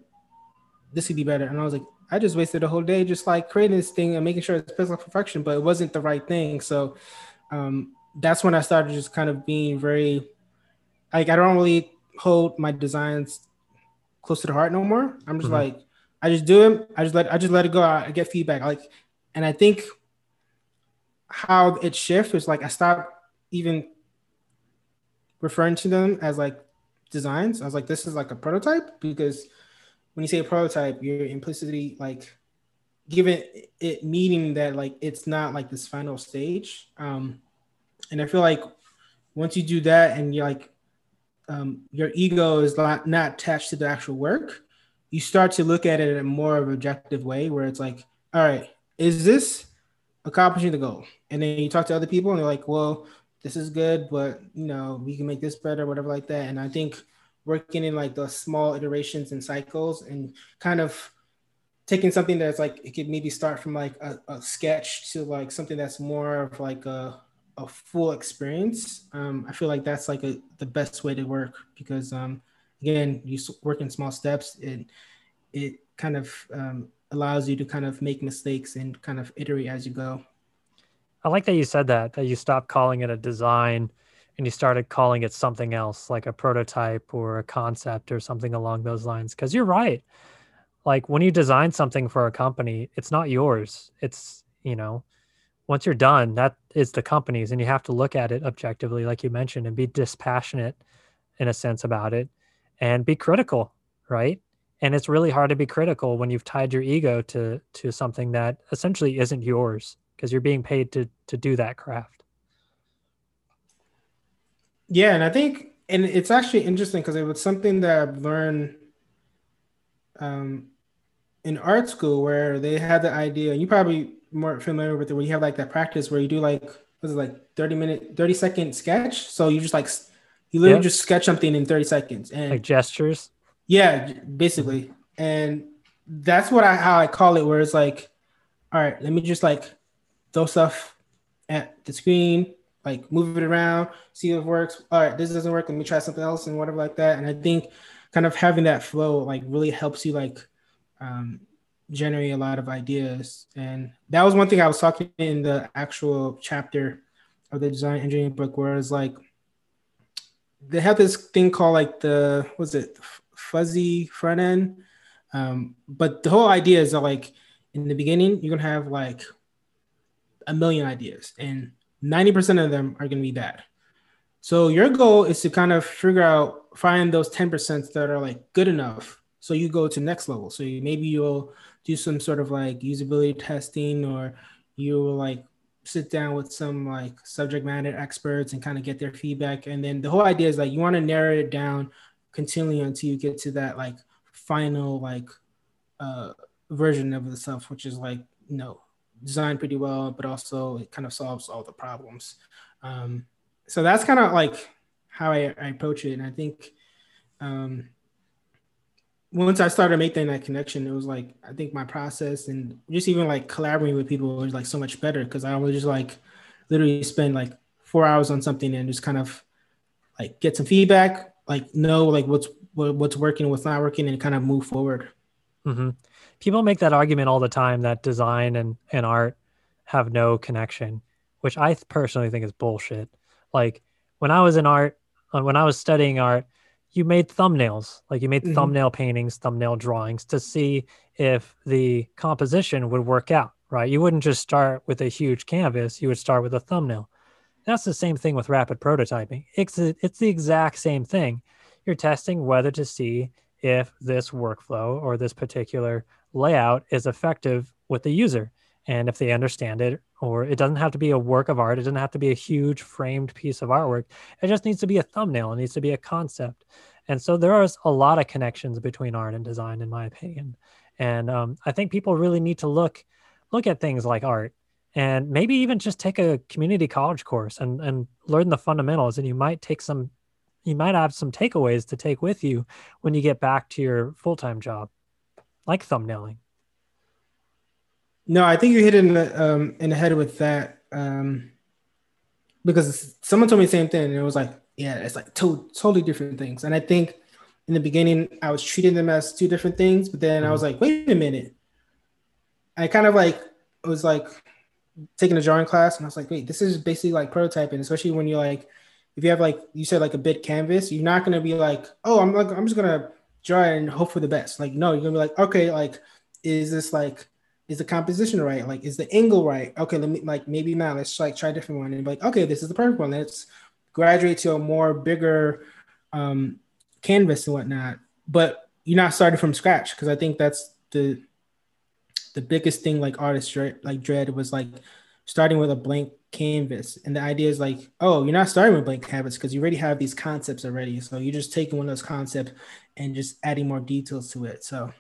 this could be better. And I was like, I just wasted a whole day just like creating this thing and making sure it's pixel perfection, but it wasn't the right thing. So um, that's when I started just kind of being very like I don't really hold my designs close to the heart no more. I'm just mm-hmm. like I just do them. I just let I just let it go. I get feedback. Like, and I think how it shifts is like I stopped even referring to them as like designs. I was like, this is like a prototype because when you say a prototype, you're implicitly like giving it meaning that like it's not like this final stage. Um, and I feel like once you do that and you're like um, your ego is not not attached to the actual work, you start to look at it in a more of objective way where it's like, all right, is this accomplishing the goal? And then you talk to other people and they're like, well, this is good, but you know, we can make this better, whatever like that. And I think working in like the small iterations and cycles and kind of taking something that's like it could maybe start from like a, a sketch to like something that's more of like a, a full experience. Um, i feel like that's like a, the best way to work because um, again you work in small steps. And it kind of um, allows you to kind of make mistakes and kind of iterate as you go. I like that you said that that you stop calling it a design and you started calling it something else like a prototype or a concept or something along those lines. Because you're right. Like when you design something for a company it's not yours. It's you know once you're done that is the company's and you have to look at it objectively like you mentioned and be dispassionate in a sense about it and be critical right? And it's really hard to be critical when you've tied your ego to to something that essentially isn't yours because you're being paid to to do that craft yeah, and I think, and it's actually interesting because it was something that I've learned um, in art school where they had the idea, and you probably more familiar with it, where you have like that practice where you do like was it like 30 minute 30 second sketch? So you just like you literally yep. just sketch something in 30 seconds and like gestures? Yeah basically. And that's what i how i call it where it's like all right let me just like throw stuff at the screen like move it around see if it works all right this doesn't work let me try something else and whatever like that and i think kind of having that flow like really helps you like um, generate a lot of ideas. And that was one thing I was talking in the actual chapter of the design engineering book, where it's like they have this thing called like the was it fuzzy front end. Um, but the whole idea is that like in the beginning, you're gonna have like a million ideas, and 90% of them are gonna be bad. So your goal is to kind of figure out, find those 10% that are like good enough. So you go to next level. So you, maybe you'll do some sort of like usability testing or you will like sit down with some like subject matter experts and kind of get their feedback and then the whole idea is like you want to narrow it down continually until you get to that like final like uh version of the stuff which is like know designed pretty well but also it kind of solves all the problems um so that's kind of like how I, I approach it and i think um once I started making that connection, it was like I think my process and just even like collaborating with people was like so much better because I would just like literally spend like four hours on something and just kind of like get some feedback, like know like what's what, what's working, what's not working, and kind of move forward. Mm-hmm. People make that argument all the time that design and and art have no connection, which I personally think is bullshit. Like when I was in art, uh, when I was studying art, you made thumbnails, like you made mm-hmm. thumbnail paintings, thumbnail drawings to see if the composition would work out, right? You wouldn't just start with a huge canvas, you would start with a thumbnail. That's the same thing with rapid prototyping. It's, a, it's the exact same thing. You're testing whether to see if this workflow or this particular layout is effective with the user. And if they understand it or it doesn't have to be a work of art it doesn't have to be a huge framed piece of artwork it just needs to be a thumbnail it needs to be a concept. And so there are a lot of connections between art and design in my opinion. And um, i think people really need to look look at things like art and maybe even just take a community college course and, and learn the fundamentals and you might take some you might have some takeaways to take with you when you get back to your full-time job like thumbnailing no, I think you hit in the um, in the head with that um, because someone told me the same thing, and it was like, yeah, it's like to- totally different things. And I think in the beginning, I was treating them as two different things, but then I was like, wait a minute. I kind of like it was like taking a drawing class, and I was like, wait, this is basically like prototyping, especially when you're like, if you have like you said like a bit canvas, you're not gonna be like, oh, I'm like I'm just gonna draw and hope for the best. Like, no, you're gonna be like, okay, like, is this like is the composition right? Like, is the angle right? Okay, let me like maybe not. Let's like try a different one and be like, okay, this is the perfect one. Let's graduate to a more bigger um, canvas and whatnot. But you're not starting from scratch because I think that's the the biggest thing like artists like dread was like starting with a blank canvas. And the idea is like oh you're not starting with blank canvas because you already have these concepts already. So you're just taking one of those concepts and just adding more details to it. So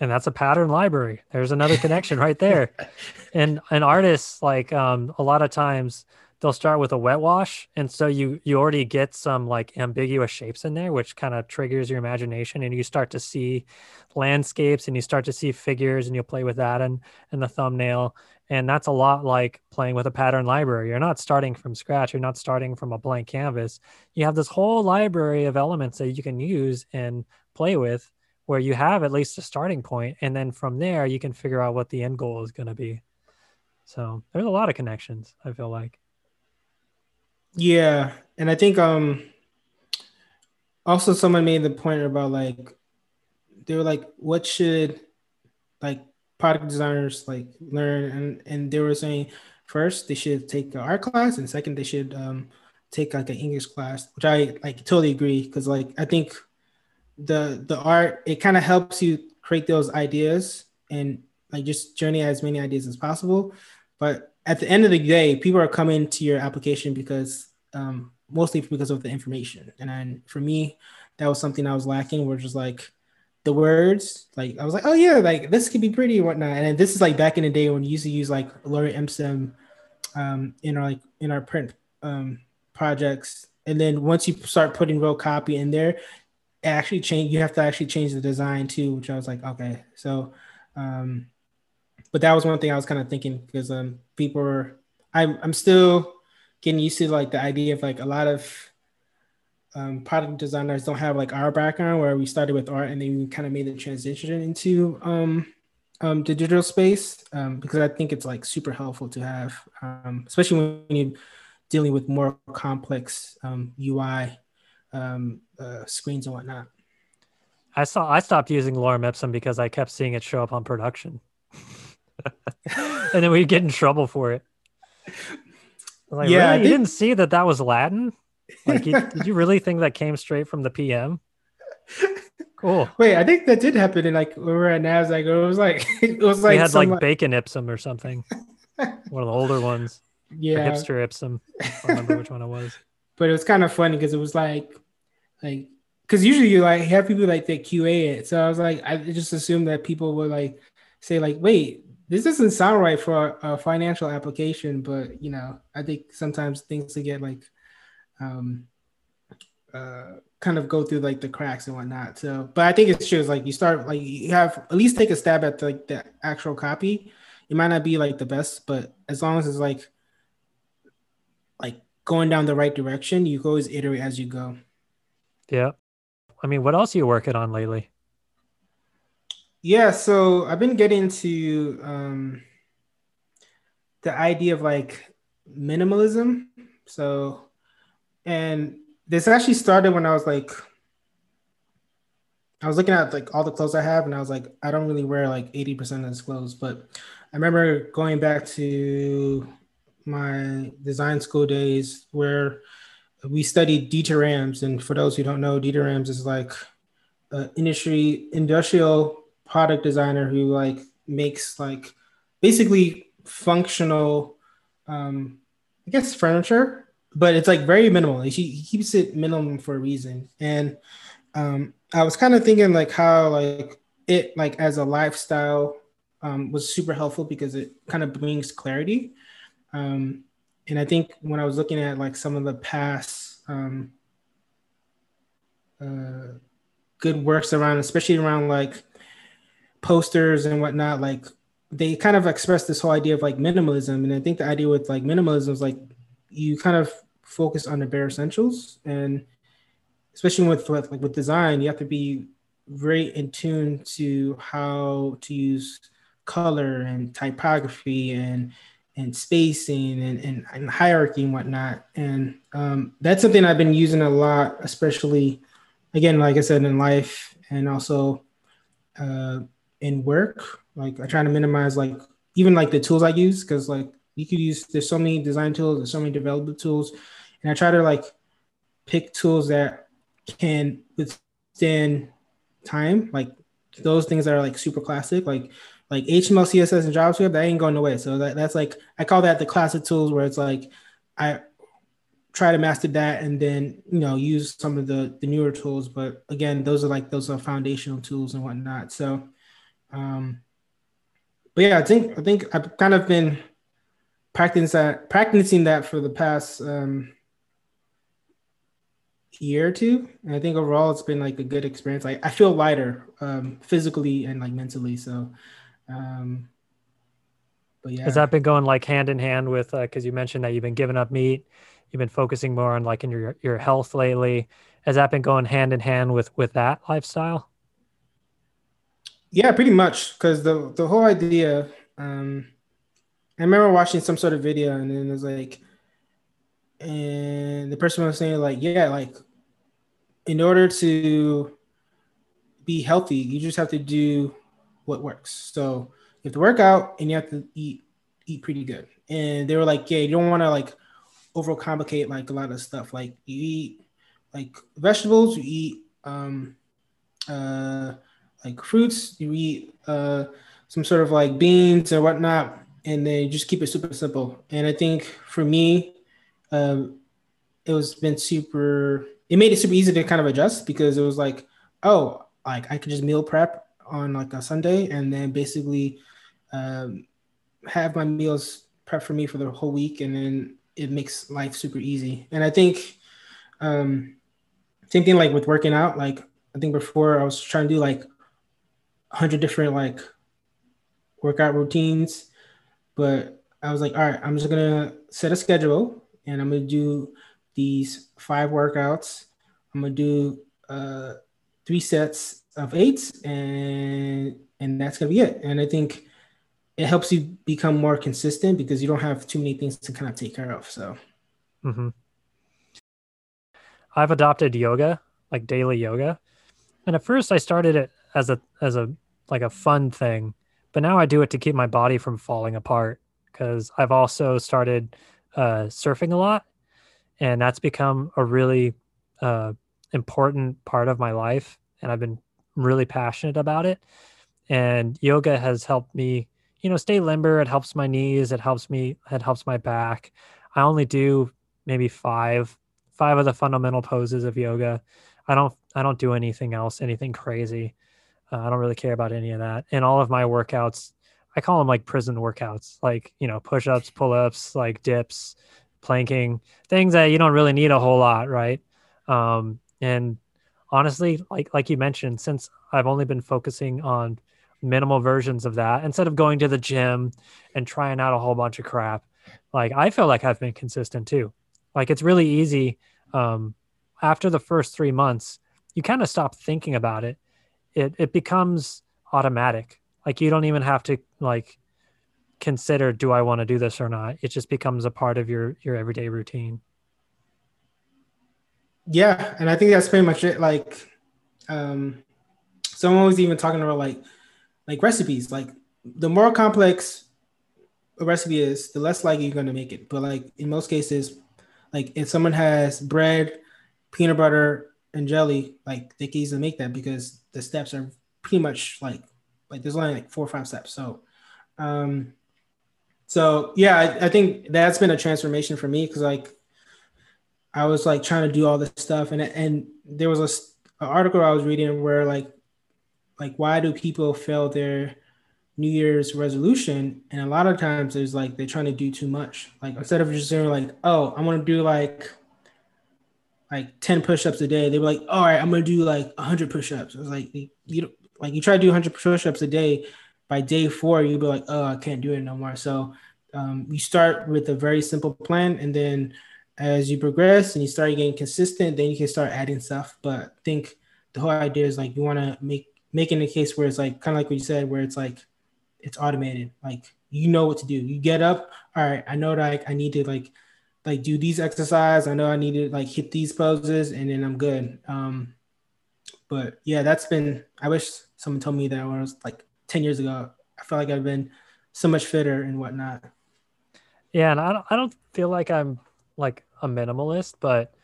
and that's a pattern library. There's another connection right there. And and artists like um a lot of times they'll start with a wet wash. And so you you already get some like ambiguous shapes in there which kind of triggers your imagination. And you start to see landscapes and you start to see figures and you'll play with that and and the thumbnail and that's a lot like playing with a pattern library. You're not starting from scratch. You're not starting from a blank canvas. You have this whole library of elements that you can use and play with where you have at least a starting point. And then from there you can figure out what the end goal is going to be. So there's a lot of connections i feel like. Yeah. And i think um also someone made the point about like they were like what should like product designers like learn and and they were saying first they should take an art class and second they should um take like an english class which i like totally agree because like i think the the art it kind of helps you create those ideas and like just journey as many ideas as possible. But at the end of the day people are coming to your application because um, mostly because of the information. And then for me that was something i was lacking where just like the words. Like I was like, oh yeah, like this could be pretty and whatnot. And this is like back in the day when we used to use like Lorem Ipsum um, in our like in our print um, projects. And then once you start putting real copy in there, actually change. You have to actually change the design too, which I was like, okay, so. Um, but that was one thing I was kind of thinking because um, people were. I'm I'm still getting used to like the idea of like a lot of um, product designers don't have like our background where we started with art and then we kind of made the transition into um, um, the digital space um, because I think it's like super helpful to have, um, especially when you're dealing with more complex um, UI um, uh, screens and whatnot. I saw I stopped using Lorem Ipsum because I kept seeing it show up on production, and then we get in trouble for it. Like, yeah, really? you didn't see that that was Latin. Like, did you really think that came straight from the PM? Cool. Wait, I think that did happen in like we were at Nasdaq. It was like it was like we had some, like bacon Ipsum or something. one of the older ones. Yeah, hipster Ipsum. I don't remember which one it was. But it was kind of funny because it was like, like, because usually you like have people like that QA it. So I was like, I just assumed that people would like say like, wait, this doesn't sound right for a, a financial application. But you know, I think sometimes things to get like um, uh, kind of go through like the cracks and whatnot. So, but I think it's true. It's like you start like you have at least take a stab at the, like the actual copy. It might not be like the best, but as long as it's like like going down the right direction, you always iterate as you go. Yeah. I mean, what else are you working on lately? Yeah, so I've been getting to um, the idea of like minimalism. So and this actually started when I was like, I was looking at like all the clothes I have, and I was like, I don't really wear like 80% of this clothes. But I remember going back to my design school days where we studied Dieter Rams. And for those who don't know, Dieter Rams is like an industry industrial product designer who like makes like basically functional um, I guess furniture but it's like very minimal. He keeps it minimum for a reason. And um, I was kind of thinking like how like it like as a lifestyle um, was super helpful because it kind of brings clarity. Um, and I think when I was looking at like some of the past um, uh, good works around, especially around like posters and whatnot, like they kind of express this whole idea of like minimalism. And I think the idea with like minimalism is like you kind of focus on the bare essentials. And especially with like with design you have to be very in tune to how to use color and typography and and spacing and, and, and hierarchy and whatnot. And um, that's something i've been using a lot especially again like i said in life and also uh, in work. Like i try to minimize like even like the tools i use because like you could use there's so many design tools there's so many development tools and i try to like pick tools that can withstand time like those things that are like super classic like like html css and javascript that ain't going away so that, that's like i call that the classic tools where it's like i try to master that and then you know use some of the the newer tools. But again those are like those are foundational tools and whatnot. So um but yeah i think i think i've kind of been practicing that practicing that for the past um, year or two. And I think overall it's been like a good experience. Like I feel lighter um, physically and like mentally. So, um, but yeah. Has that been going like hand in hand with, uh, cause you mentioned that you've been giving up meat, you've been focusing more on like in your, your health lately. Has that been going hand in hand with, with that lifestyle? Yeah, pretty much. Cause the, the whole idea, um, I remember watching some sort of video and then it was like, and the person was saying like, yeah, like in order to be healthy, you just have to do what works. So you have to work out and you have to eat eat pretty good. And they were like, yeah, you don't want to like overcomplicate like a lot of stuff. Like you eat like vegetables, you eat um uh like fruits, you eat uh some sort of like beans or whatnot and then just keep it super simple. And I think for me, um, it was been super. It made it super easy to kind of adjust because it was like, oh, like I could just meal prep on like a Sunday and then basically um, have my meals prep for me for the whole week, and then it makes life super easy. And I think um, same thing like with working out. Like I think before I was trying to do like hundred different like workout routines, but I was like, all right, I'm just gonna set a schedule and I'm gonna do these five workouts. I'm gonna do uh, three sets of eights, and and that's gonna be it. And I think it helps you become more consistent because you don't have too many things to kind of take care of. So, mm-hmm. I've adopted yoga, like daily yoga, and at first I started it as a as a like a fun thing, but now I do it to keep my body from falling apart because I've also started uh, surfing a lot, and that's become a really uh, important part of my life, and I've been really passionate about it. And yoga has helped me you know, stay limber. It helps my knees. It helps me. It helps my back. I only do maybe five, five of the fundamental poses of yoga. I don't, I don't do anything else, anything crazy. Uh, I don't really care about any of that. And all of my workouts, I call them like prison workouts, like you know, push-ups, pull-ups, like dips, planking, things that you don't really need a whole lot, right? Um, and honestly, like like you mentioned, since I've only been focusing on minimal versions of that instead of going to the gym and trying out a whole bunch of crap. Like I feel like I've been consistent too. Like it's really easy. Um, after the first three months, you kind of stop thinking about it. It it becomes automatic. Like you don't even have to like consider do I want to do this or not. It just becomes a part of your your everyday routine. Yeah, and I think that's pretty much it. Like, um, someone was even talking about like like recipes. Like the more complex a recipe is, the less likely you're gonna make it. But like in most cases, like if someone has bread, peanut butter, and jelly, like they can easily make that because the steps are pretty much like like there's only like four or five steps. So um so yeah, I, I think that's been a transformation for me because like I was like trying to do all this stuff and and there was a, an article I was reading where like like why do people fail their New Year's resolution? And a lot of times there's like they're trying to do too much. Like instead of just saying like, oh, I'm gonna do like like 10 push-ups a day, they were like, all right, I'm gonna do like 100 push-ups. It was like you like you try to do 100 push-ups a day. By day four, you'll be like, oh, I can't do it no more. So um, you start with a very simple plan, and then as you progress and you start getting consistent, then you can start adding stuff. But I think the whole idea is like you want to make making a case where it's like kind of like what you said, where it's like it's automated. Like you know what to do. You get up. All right, I know that I, I need to like like do these exercise. I know I need to like hit these poses, and then I'm good. Um, but yeah, that's been. I wish someone told me that when I was like ten years ago. I feel like I've been so much fitter and whatnot. Yeah, and I don't. I don't feel like I'm like a minimalist, but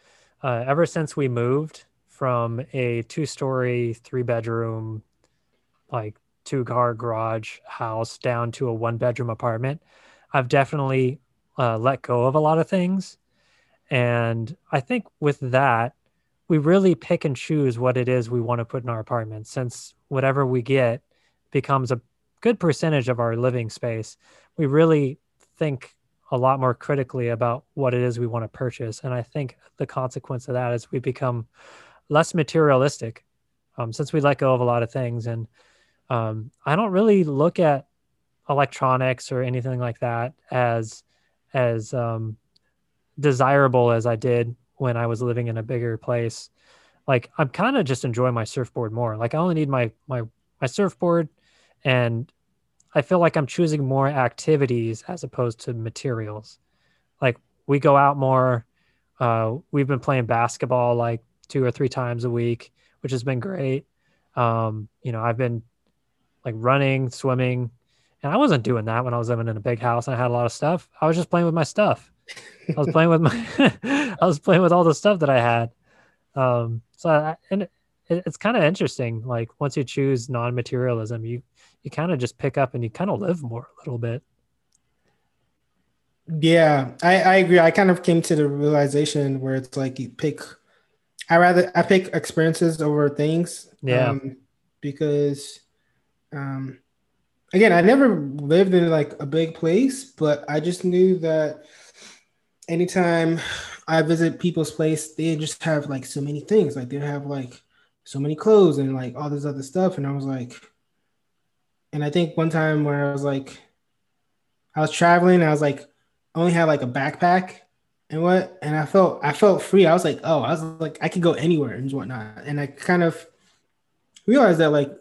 uh, ever since we moved from a two story, three bedroom, like two car garage house down to a one bedroom apartment, I've definitely uh, let go of a lot of things. And I think with that, we really pick and choose what it is we want to put in our apartment since whatever we get becomes a good percentage of our living space. We really think a lot more critically about what it is we want to purchase. And I think the consequence of that is we become less materialistic um, since we let go of a lot of things. And um, I don't really look at electronics or anything like that as as um, desirable as I did when I was living in a bigger place. Like I'm kind of just enjoying my surfboard more. Like I only need my my my surfboard, and I feel like I'm choosing more activities as opposed to materials. Like we go out more. Uh, we've been playing basketball like two or three times a week, which has been great. Um, you know, I've been like running, swimming, and I wasn't doing that when I was living in a big house and I had a lot of stuff. I was just playing with my stuff. I was playing with my, I was playing with all the stuff that I had. Um, so I, and it, it's kind of interesting. Like once you choose non-materialism, you you kind of just pick up and you kind of live more a little bit. Yeah, I, I agree. I kind of came to the realization where it's like you pick I rather I pick experiences over things. Yeah. Um, because um again I never lived in like a big place, but I just knew that anytime I visit people's place, they just have like so many things. Like they have like so many clothes and like all this other stuff. And I was like, and I think one time where I was like, I was traveling, I was like, only had like a backpack and what, and I felt I felt free. I was like, oh, I was like, I could go anywhere and whatnot. And I kind of realized that like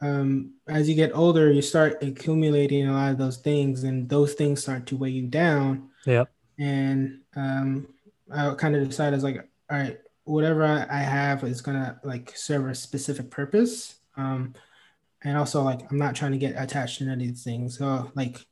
um, as you get older, you start accumulating a lot of those things, and those things start to weigh you down. Yeah. And um, I kind of decided, I was like, all right, whatever I have is gonna like serve a specific purpose. Um, and also like I'm not trying to get attached to any of these things. So like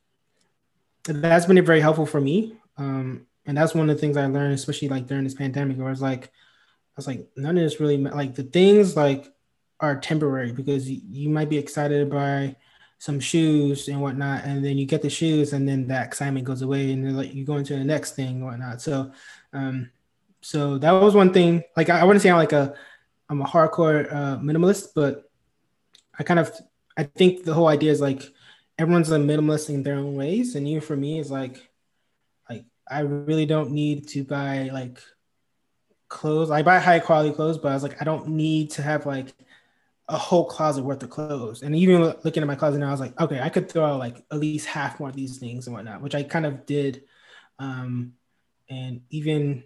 that's been very helpful for me. Um, and that's one of the things I learned, especially like during this pandemic, where I was like, I was like, none of this really like the things like are temporary because you, you might be excited by some shoes and whatnot, and then you get the shoes, and then that excitement goes away, and like you go into the next thing and whatnot. So, um, so that was one thing. Like I, I wouldn't say I'm like a I'm a hardcore uh, minimalist, but I kind of I think the whole idea is like everyone's a minimalist in their own ways, and even for me, is like like I really don't need to buy like clothes. I buy high quality clothes, but I was like I don't need to have like a whole closet worth of clothes. And even looking at my closet now, I was like, okay, I could throw out like at least half more of these things and whatnot, which I kind of did. Um, and even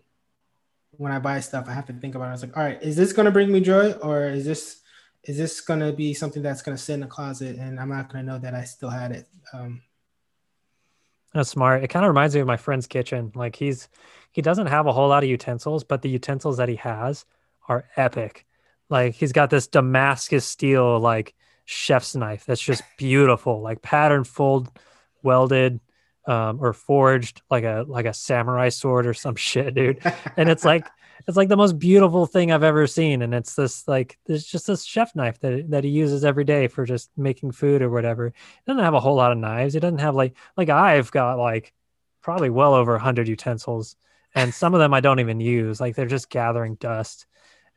when I buy stuff, I have to think about it. I was like, all right, is this gonna bring me joy, or is this is this gonna be something that's gonna sit in the closet and I'm not gonna know that I still had it? Um, that's smart. It kind of reminds me of my friend's kitchen. Like he's he doesn't have a whole lot of utensils, but the utensils that he has are epic. Like he's got this Damascus steel like chef's knife that's just beautiful, like pattern fold welded um, or forged like a like a samurai sword or some shit, dude. And it's like it's like the most beautiful thing I've ever seen. And it's this like there's just this chef knife that that he uses every day for just making food or whatever. He doesn't have a whole lot of knives. He doesn't have like like I've got like probably well over hundred utensils, and some of them I don't even use. Like they're just gathering dust.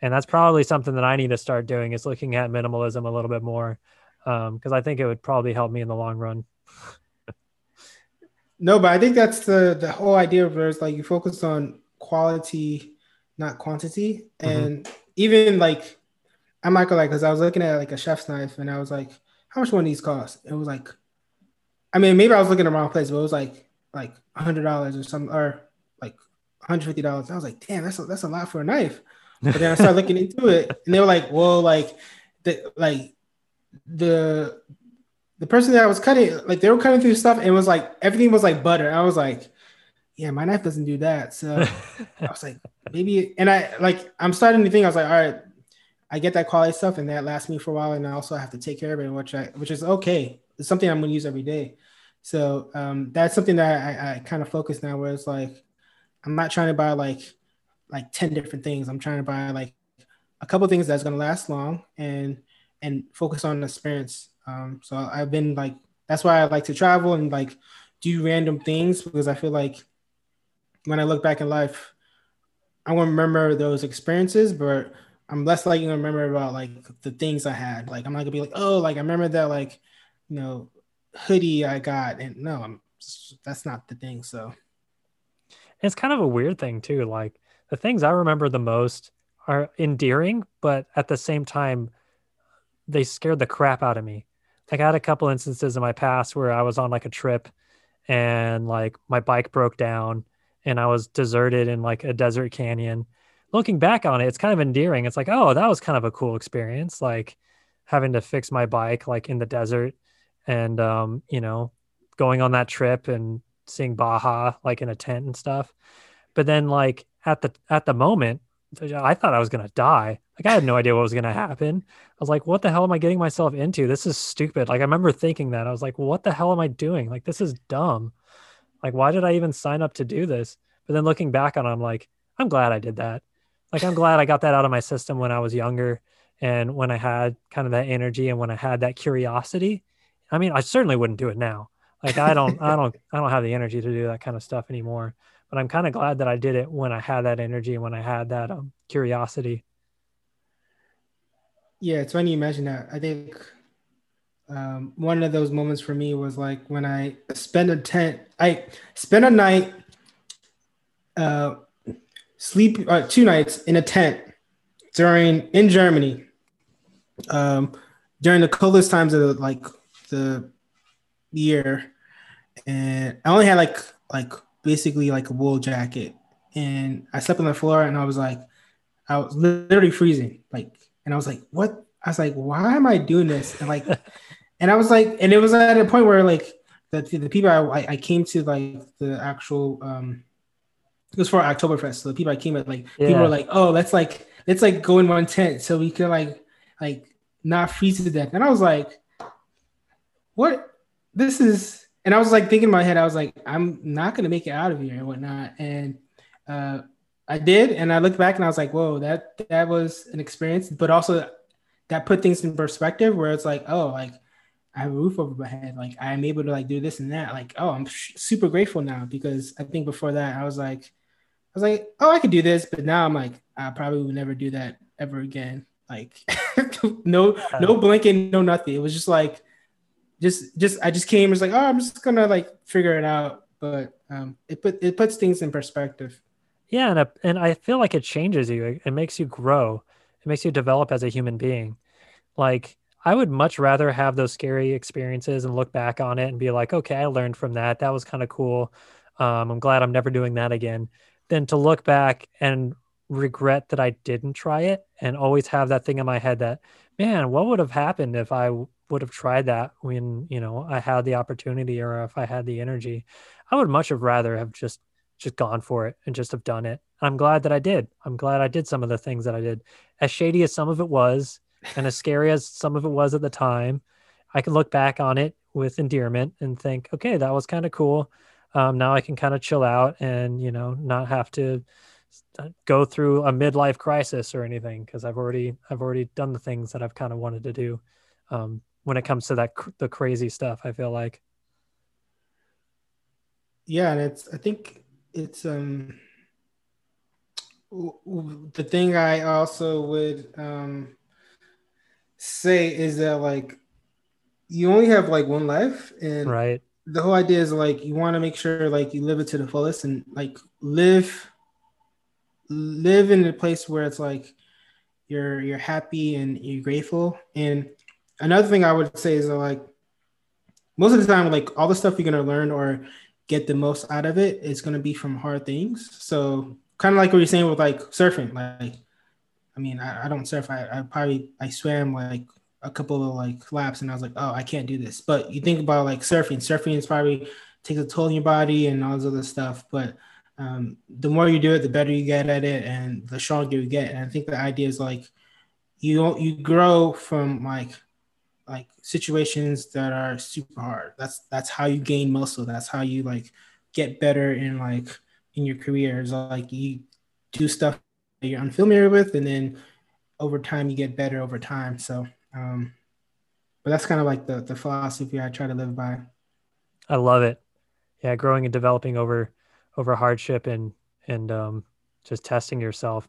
And that's probably something that I need to start doing is looking at minimalism a little bit more, because um, I think it would probably help me in the long run. No, but I think that's the the whole idea of it is like you focus on quality, not quantity. Mm-hmm. And even like I'm not gonna like because I was looking at like a chef's knife and I was like, how much one of these cost? It was like, I mean, maybe I was looking in the wrong place, but it was like like hundred dollars or some or like hundred fifty dollars. I was like, damn, that's a, that's a lot for a knife. But then I started looking into it, and they were like, well, like the like the the person that I was cutting, like they were cutting through stuff and it was like everything was like butter. I was like, yeah, my knife doesn't do that. So I was like, maybe, and I like, I'm starting to think, I was like, all right, I get that quality stuff and that lasts me for a while. And I also have to take care of it, which I, which is okay. It's something I'm going to use every day. So um, that's something that I, I kind of focus now where it's like, I'm not trying to buy like, like 10 different things. I'm trying to buy like a couple things that's going to last long and, and focus on the experience um, so I've been like, that's why I like to travel and like do random things because I feel like when I look back in life, I won't remember those experiences, but I'm less likely to remember about like the things I had. Like I'm not gonna be like, oh, like I remember that like, you know, hoodie I got, and no, I'm that's not the thing. So it's kind of a weird thing too. Like the things I remember the most are endearing, but at the same time, they scared the crap out of me like I had a couple instances in my past where I was on like a trip and like my bike broke down and I was deserted in like a desert canyon. Looking back on it, it's kind of endearing. It's like, oh, that was kind of a cool experience, like having to fix my bike like in the desert and um, you know, going on that trip and seeing Baja like in a tent and stuff. But then like at the at the moment, I thought I was gonna die. Like I had no idea what was gonna happen. I was like, what the hell am I getting myself into? This is stupid. Like I remember thinking that. I was like, what the hell am I doing? Like this is dumb. Like why did I even sign up to do this? But then looking back on it, I'm like, I'm glad I did that. Like I'm glad I got that out of my system when I was younger and when I had kind of that energy and when I had that curiosity. I mean, I certainly wouldn't do it now. Like I don't I don't I don't have the energy to do that kind of stuff anymore but I'm kind of glad that I did it when I had that energy and when I had that um, curiosity. Yeah, it's funny you mention that. I think um, one of those moments for me was like when I spent a tent. I spent a night, uh, sleep uh, two nights in a tent during in Germany. Um, during the coldest times of like the year, and I only had like like basically like a wool jacket, and I slept on the floor, and I was like, I was literally freezing, like, and I was like, what? I was like, why am I doing this? And like, and I was like, and it was at a point where like the the people I I came to like the actual um it was for Oktoberfest. So the people I came at like yeah. people were like, oh, let's like let's like go in one tent so we could like like not freeze to death. And I was like, what? This is, and I was like thinking in my head, I was like, I'm not gonna make it out of here and whatnot. And uh, I did, and I looked back and I was like, whoa, that that was an experience, but also that put things in perspective where it's like, oh, like I have a roof over my head, like I'm able to like do this and that. Like, oh, I'm super grateful now because I think before that I was like, I was like, oh, I could do this, but now I'm like, I probably would never do that ever again. Like no no blinking, no nothing. It was just like just just I just came was like, oh, I'm just gonna like figure it out. But um it put it puts things in perspective. Yeah, and, and I feel like it changes you. It, it makes you grow. It makes you develop as a human being. Like I would much rather have those scary experiences and look back on it and be like, okay, I learned from that. That was kind of cool. Um, I'm glad I'm never doing that again. Than to look back and regret that I didn't try it and always have that thing in my head that, man, what would have happened if I would have tried that when, you know, I had the opportunity or if I had the energy. I would much have rather have just just gone for it and just have done it. And I'm glad that I did. I'm glad I did some of the things that I did. As shady as some of it was and as scary as some of it was at the time, I can look back on it with endearment and think, okay, that was kind of cool. Um, now I can kind of chill out and, you know, not have to go through a midlife crisis or anything because I've already I've already done the things that I've kind of wanted to do um, when it comes to that the crazy stuff. I feel like. Yeah, and it's I think it's um the thing I also would um say is that like you only have like one life and right the whole idea is like you want to make sure like you live it to the fullest and like live live in a place where it's like you're you're happy and you're grateful. And another thing I would say is that, like most of the time, like all the stuff you're gonna learn or get the most out of it is gonna be from hard things. So kind of like what you're saying with like surfing. Like, I mean, I, I don't surf. I, I probably I swam like a couple of like laps and I was like, oh, I can't do this. But you think about like surfing. Surfing is probably takes a toll on your body and all this other stuff. But um, the more you do it, the better you get at it, and the stronger you get. And I think the idea is like you you grow from like like situations that are super hard. That's that's how you gain muscle. That's how you like get better in like in your careers. Like you do stuff you're unfamiliar with, and then over time you get better over time. So, um, but that's kind of like the the philosophy I try to live by. I love it. Yeah, growing and developing over over hardship and and um, just testing yourself,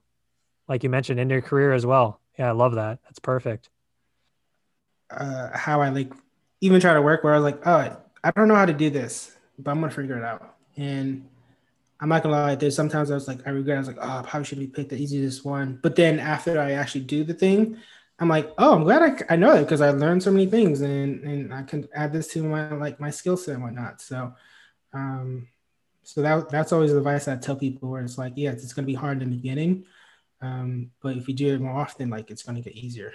like you mentioned in your career as well. Yeah, I love that. That's perfect. Uh, how I like even try to work where I was like, oh, I don't know how to do this, but I'm gonna figure it out. And I'm not gonna lie, there's sometimes I was like, I regret. I was like, oh, I probably should have picked the easiest one. But then after I actually do the thing, I'm like, oh, I'm glad I, I know it because I learned so many things and and I can add this to my like my skill set and whatnot. So, um, so that that's always the advice I tell people where it's like, yeah, it's going to be hard in the beginning, um, but if you do it more often, like it's to get easier.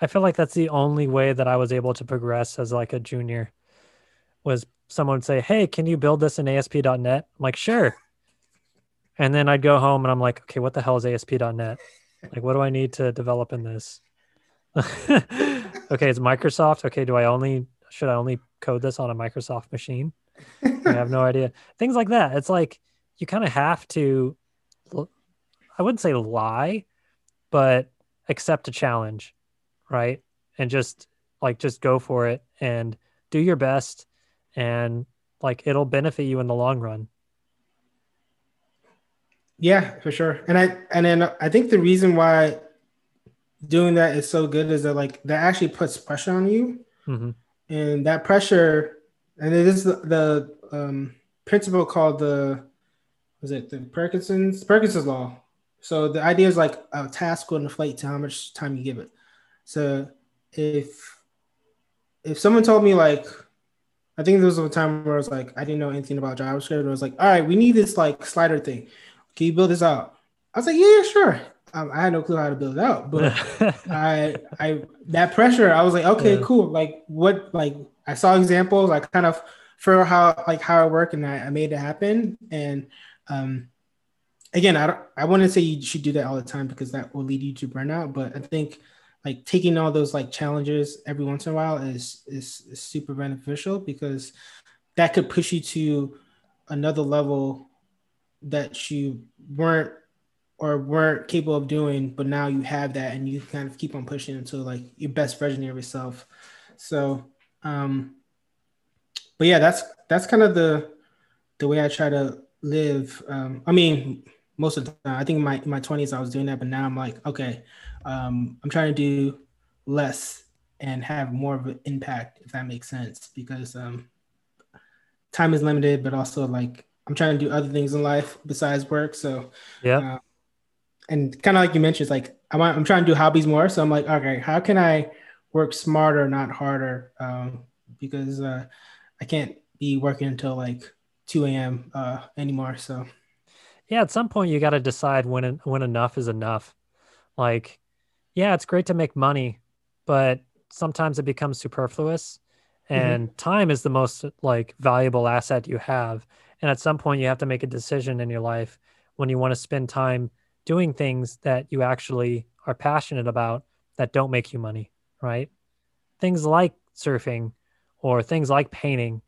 I feel like that's the only way that I was able to progress as like a junior was someone would say, Hey, can you build this in ASP.NET? I'm like, sure. And then I'd go home and I'm like, okay, what the hell is ASP.NET? Like, what do I need to develop in this? okay, it's Microsoft. Okay, do I only should I only code this on a Microsoft machine? I have no idea. Things like that. It's like you kind of have to, I wouldn't say lie, but accept a challenge, right? And just like, just go for it and do your best. And like, it'll benefit you in the long run. Yeah, for sure. And I, and then I think the reason why doing that is so good is that like that actually puts pressure on you, mm-hmm. and that pressure, and it is the, the um, principle called the was it the Parkinson's Parkinson's law. So the idea is like a task will inflate to how much time you give it. So if if someone told me like I think there was a time where I was like I didn't know anything about JavaScript. I was like, all right, we need this like slider thing. Can you build this out? I was like, yeah, yeah sure. Um, I had no clue how to build it out, but I, I that pressure, I was like, okay, yeah. cool. Like what, like I saw examples. I kind of for how like how it worked, and I, I made it happen. And um, again, I don't, I wouldn't say you should do that all the time because that will lead you to burnout. But I think like taking all those like challenges every once in a while is is, is super beneficial because that could push you to another level that you weren't or weren't capable of doing, but now you have that and you kind of keep on pushing until like your best version of yourself. So, um, but yeah, that's that's kind of the the way I try to live. Um, I mean, most of the time, I think in my in my twenties I was doing that, but now I'm like, okay, um, I'm trying to do less and have more of an impact, if that makes sense, because um, time is limited, but also like I'm trying to do other things in life besides work. So yeah. Uh, and kind of like you mentioned, it's like I'm, I'm trying to do hobbies more. So I'm like, okay, how can I work smarter, not harder? Um, because uh, I can't be working until like 2 a.m. Uh, anymore. So yeah, at some point you got to decide when when enough is enough. Like, yeah, it's great to make money, but sometimes it becomes superfluous, mm-hmm. and mm-hmm. time is the most like valuable asset you have. And at some point, you have to make a decision in your life when you want to spend time doing things that you actually are passionate about that don't make you money, right? Things like surfing or things like painting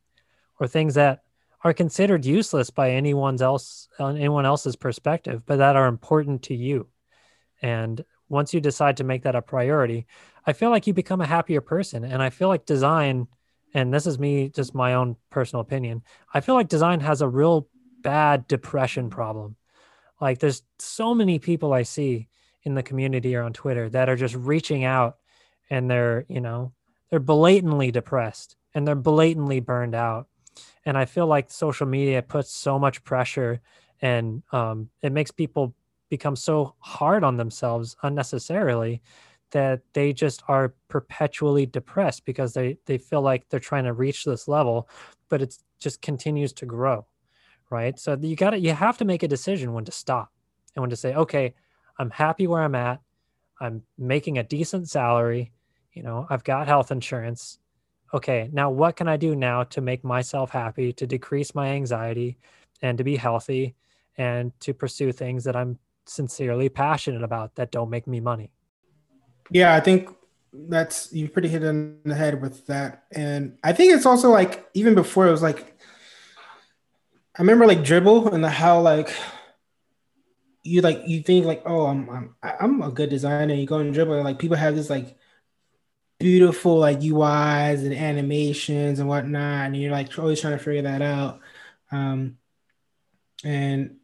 or things that are considered useless by anyone's else anyone else's perspective, but that are important to you. And once you decide to make that a priority, I feel like you become a happier person. And I feel like design, and this is me, just my own personal opinion, I feel like design has a real bad depression problem. Like there's so many people I see in the community or on Twitter that are just reaching out and they're, you know, they're blatantly depressed and they're blatantly burned out. And I feel like social media puts so much pressure and um, it makes people become so hard on themselves unnecessarily that they just are perpetually depressed because they, they feel like they're trying to reach this level, but it just continues to grow right? So you got to you have to make a decision when to stop and when to say, okay, I'm happy where I'm at. I'm making a decent salary. You know, I've got health insurance. Okay, now what can I do now to make myself happy, to decrease my anxiety, and to be healthy, and to pursue things that I'm sincerely passionate about that don't make me money? Yeah, I think that's you pretty hit on the head with that, and I think it's also like even before it was like I remember like Dribbble and how like you like you think like oh I'm I'm I'm a good designer. You go and Dribbble and like people have this like beautiful like UIs and animations and whatnot, and you're like always trying to figure that out. Um, and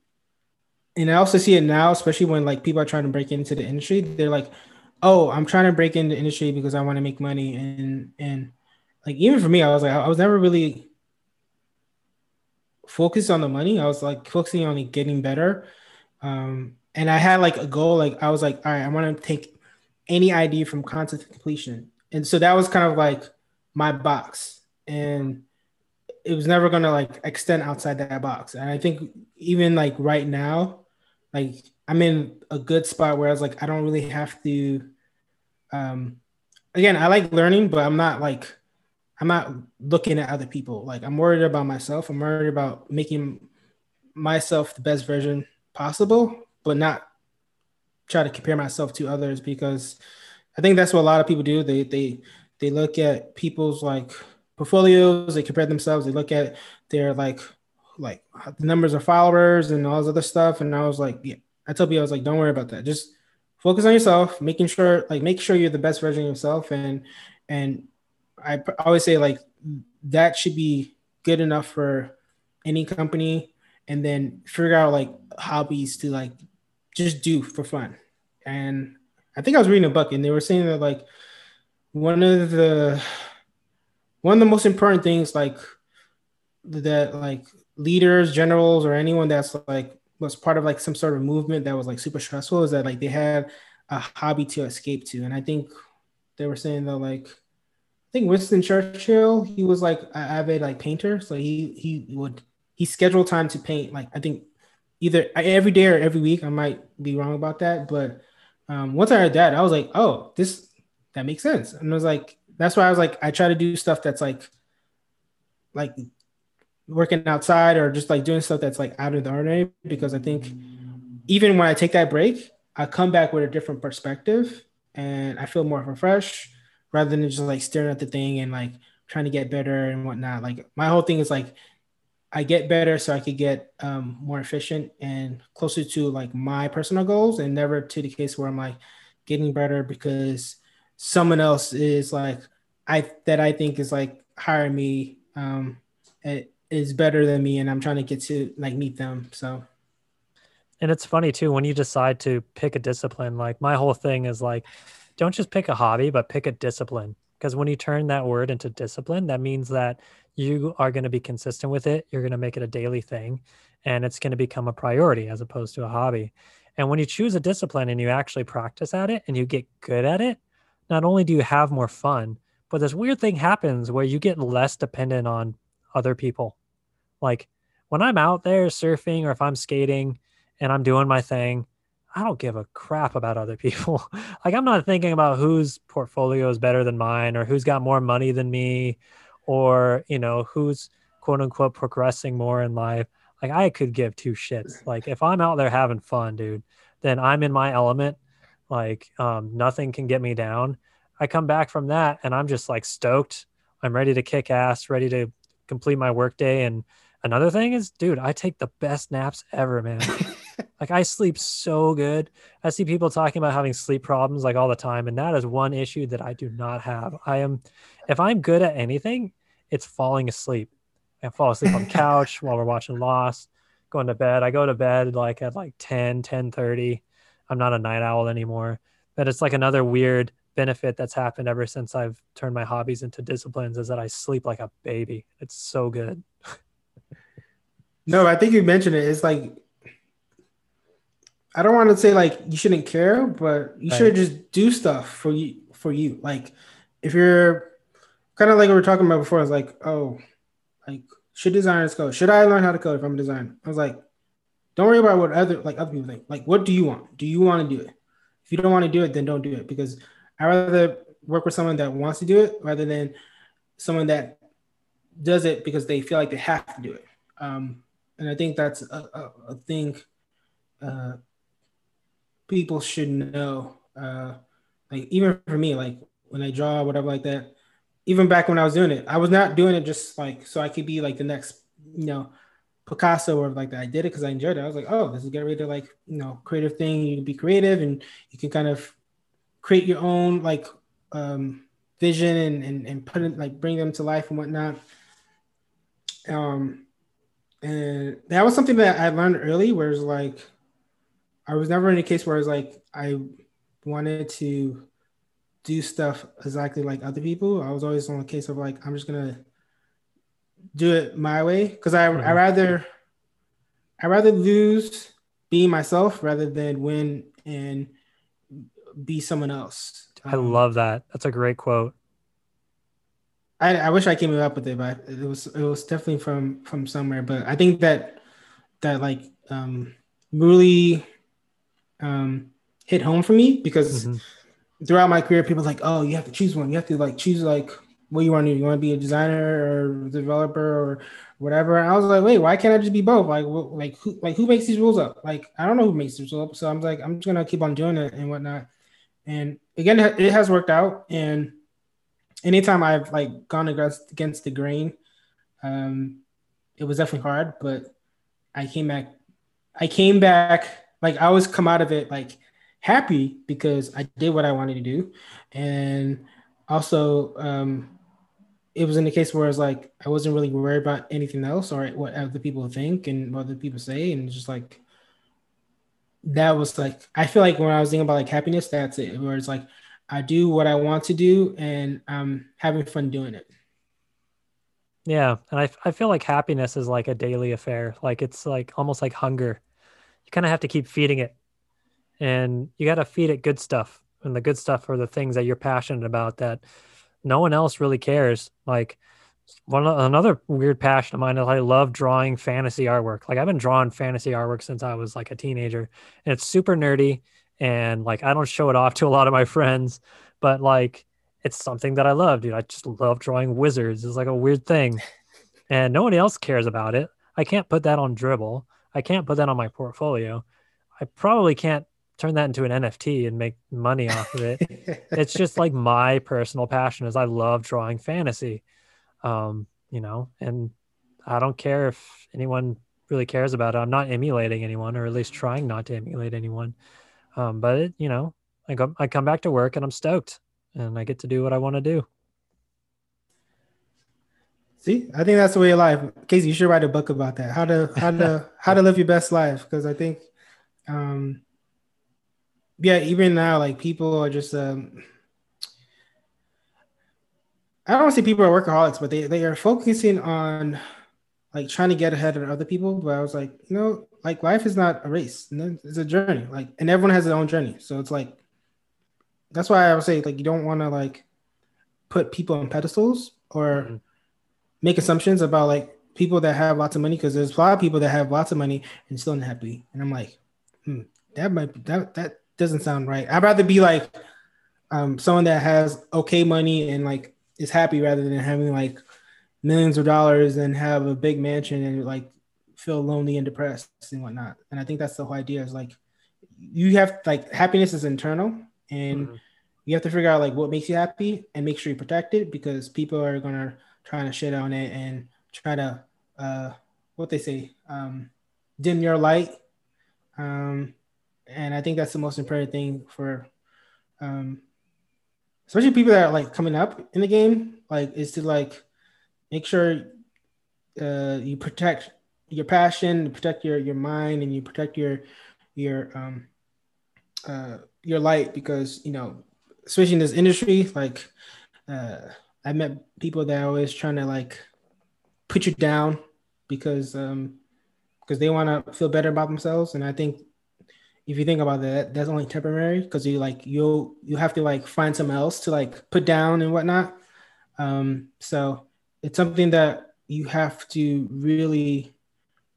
and I also see it now, especially when like people are trying to break into the industry. They're like, "Oh, I'm trying to break into the industry because I want to make money." And and like even for me, I was like, I was never really focused on the money. I was like focusing on like, getting better. Um, and I had like a goal. Like I was like, all right, I want to take any idea from concept completion. And so that was kind of like my box. And it was never gonna like extend outside that box. And I think even like right now, like I'm in a good spot where I was like, I don't really have to um again, I like learning, but I'm not like I'm not looking at other people. Like I'm worried about myself. I'm worried about making myself the best version possible, but not try to compare myself to others because I think that's what a lot of people do. They they they look at people's like portfolios, they compare themselves, they look at their like like the numbers of followers and all this other stuff. And I was like, yeah, I told you I was like, don't worry about that. Just focus on yourself, making sure like make sure you're the best version of yourself and and I always say like that should be good enough for any company and then figure out like hobbies to like just do for fun. And I think I was reading a book and they were saying that like one of the one of the most important things like that like leaders, generals, or anyone that's like was part of like some sort of movement that was like super stressful is that like they had a hobby to escape to. And I think they were saying that like I think Winston Churchill, he was like an avid like painter. So he he would he scheduled time to paint like I think either every day or every week. I might be wrong about that, but um, once I heard that, I was like, oh, this that makes sense. And I was like, that's why I was like, I try to do stuff that's like like working outside or just like doing stuff that's like out of the ordinary because I think even when I take that break, I come back with a different perspective and I feel more refreshed rather than just like staring at the thing and like trying to get better and whatnot. Like my whole thing is like I get better so I could get um, more efficient and closer to like my personal goals and never to the case where I'm like getting better because someone else is like I that I think is like hiring me um, is better than me and I'm trying to get to like meet them. So and it's funny too when you decide to pick a discipline like my whole thing is like don't just pick a hobby but pick a discipline because when you turn that word into discipline that means that you are going to be consistent with it you're going to make it a daily thing and it's going to become a priority as opposed to a hobby. And when you choose a discipline and you actually practice at it and you get good at it not only do you have more fun but this weird thing happens where you get less dependent on other people. Like when i'm out there surfing or if i'm skating and I'm doing my thing, I don't give a crap about other people. like I'm not thinking about whose portfolio is better than mine or who's got more money than me or, you know, who's quote unquote progressing more in life. Like I could give two shits. Like if I'm out there having fun, dude, then I'm in my element. Like um, nothing can get me down. I come back from that and I'm just like stoked. I'm ready to kick ass, ready to complete my workday. And another thing is, dude, I take the best naps ever, man. Like I sleep so good. I see people talking about having sleep problems like all the time, and that is one issue that I do not have. I am, if I'm good at anything, it's falling asleep. I fall asleep on the couch while we're watching Lost, going to bed. I go to bed like at like 10, 10 30. I'm not a night owl anymore. But it's like another weird benefit that's happened ever since I've turned my hobbies into disciplines is that I sleep like a baby. It's so good. no, I think you mentioned it. It's like I don't want to say like you shouldn't care, but you right. should just do stuff for you for you. Like if you're kind of like we were talking about before, I was like, oh, like should designers code? Should I learn how to code if I'm a designer? I was like, don't worry about what other like other people think. Like, what do you want? Do you want to do it? If you don't want to do it, then don't do it because I rather work with someone that wants to do it rather than someone that does it because they feel like they have to do it. Um, and I think that's a, a, a thing uh, people should know. Uh, like even for me, like when I draw, whatever like that. Even back when I was doing it, I was not doing it just like so I could be like the next, you know, Picasso or like that. I did it because I enjoyed it. I was like, oh, this is get rid of like you know creative thing. You can be creative and you can kind of create your own like um, vision and, and and put it like bring them to life and whatnot. Um, and that was something that I learned early, where it's like I was never in a case where I was like I wanted to do stuff exactly like other people. I was always on a case of like I'm just gonna do it my way because I mm-hmm. I rather I rather lose being myself rather than win and be someone else. Um, I love that. That's a great quote. I, I wish I came up with it, but it was it was definitely from from somewhere. But I think that that like um really um, hit home for me because mm-hmm. throughout my career, people like, oh, you have to choose one. You have to like choose like what you want to do. You want to be a designer or developer or whatever. And I was like, wait, why can't I just be both? Like, like who, like who makes these rules up? Like, I don't know who makes these rules up. So I'm like, I'm just gonna keep on doing it and whatnot. And again, it has worked out. And anytime I've like gone against against the grain, um, it was definitely hard. But I came back. I came back like I always come out of it like happy because I did what I wanted to do, and also um, it was in the case where I was like I wasn't really worried about anything else or what other people think and what other people say, and just like that was like I feel like when I was thinking about like happiness, that's it. Where it's like I do what I want to do and I'm having fun doing it. Yeah, and I I feel like happiness is like a daily affair. Like it's like almost like hunger. You kind of have to keep feeding it, and you got to feed it good stuff. And the good stuff are the things that you're passionate about that no one else really cares. Like one another weird passion of mine is I love drawing fantasy artwork. Like I've been drawing fantasy artwork since I was like a teenager, and it's super nerdy. And like I don't show it off to a lot of my friends, but like it's something that I love, dude. I just love drawing wizards. It's like a weird thing, and nobody else cares about it. I can't put that on Dribbble. I can't put that on my portfolio. I probably can't turn that into an NFT and make money off of it. it's just like my personal passion is I love drawing fantasy um, you know, and I don't care if anyone really cares about it. I'm not emulating anyone, or at least trying not to emulate anyone. Um, but it, you know, I go, I come back to work and I'm stoked, and I get to do what I want to do. See, I think that's the way of life. Casey, you should write a book about that. How to how to how to live your best life. Because I think, um, yeah, even now, like people are just um, I don't say people are workaholics, but they, they are focusing on like trying to get ahead of other people. But I was like, you know, like life is not a race, it's a journey. Like, and everyone has their own journey. So it's like, that's why I would say like you don't want to like put people on pedestals or mm-hmm. Make assumptions about like people that have lots of money because there's a lot of people that have lots of money and still unhappy. And I'm like, hmm, that might be, that that doesn't sound right. I'd rather be like um someone that has okay money and like is happy rather than having like millions of dollars and have a big mansion and like feel lonely and depressed and whatnot. And I think that's the whole idea is like you have like happiness is internal and mm-hmm. you have to figure out like what makes you happy and make sure you protect it because people are gonna try to shit on it and try to uh what they say um dim your light. Um and I think that's the most important thing for um especially people that are like coming up in the game, like is to like make sure uh, you protect your passion, protect your your mind, and you protect your your um uh your light because you know, especially in this industry, like uh, I met people that are always trying to like put you down because um because they want to feel better about themselves, and I think if you think about that, that's only temporary because you like you'll you have to like find something else to like put down and whatnot. Um, so it's something that you have to really,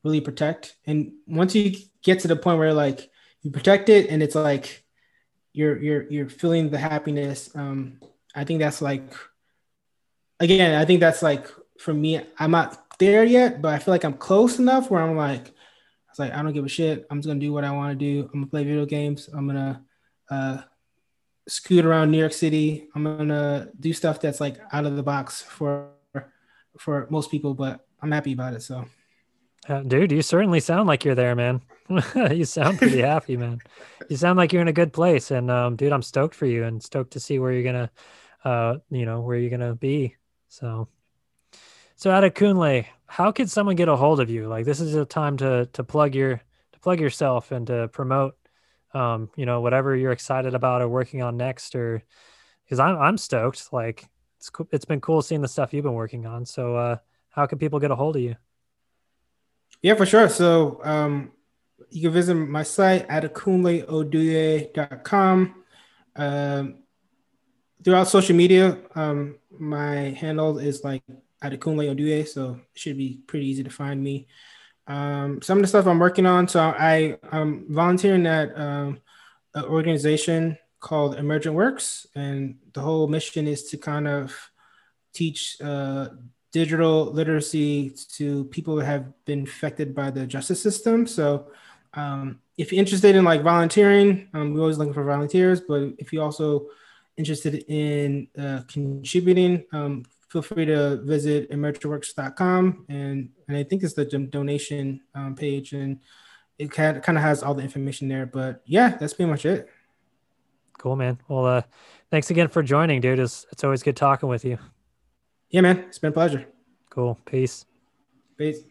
really protect. And once you get to the point where like you protect it and it's like you're you're you're feeling the happiness, um, I think that's like again, I think that's like for me, I'm not there yet, but I feel like I'm close enough where I'm like was like, I don't give a shit. I'm just gonna do what I want to do. I'm gonna play video games. I'm gonna uh, scoot around New York City. I'm gonna do stuff that's like out of the box for for most people, but I'm happy about it. So, uh, dude, you certainly sound like you're there, man. you sound pretty happy, man. You sound like you're in a good place, and um, dude, I'm stoked for you and stoked to see where you're gonna, uh, you know, where you're gonna be. So, so Adekunle, how could someone get a hold of you? Like this is a time to to plug your to plug yourself and to promote um, you know, whatever you're excited about or working on next or because I'm I'm stoked. Like it's co- it's been cool seeing the stuff you've been working on. So uh how can people get a hold of you? Yeah, for sure. So um you can visit my site at adekunleoduye.com. Um, throughout social media, um, my handle is like Adekunle Oduye, so it should be pretty easy to find me. Um, some of the stuff I'm working on, so I I'm volunteering at um, an organization called Emergent Works, and the whole mission is to kind of teach uh, digital literacy to people who have been affected by the justice system. So um, if you're interested in like volunteering, um, we're always looking for volunteers, but if you're also interested in uh, contributing, um, feel free to visit emergentworks.com and and I think it's the donation um, page and it kind of has all the information there. But yeah, that's pretty much it. Cool, man. Well, uh, thanks again for joining, dude. It's, it's always good talking with you. Yeah, man. It's been a pleasure. Cool. Peace. Peace.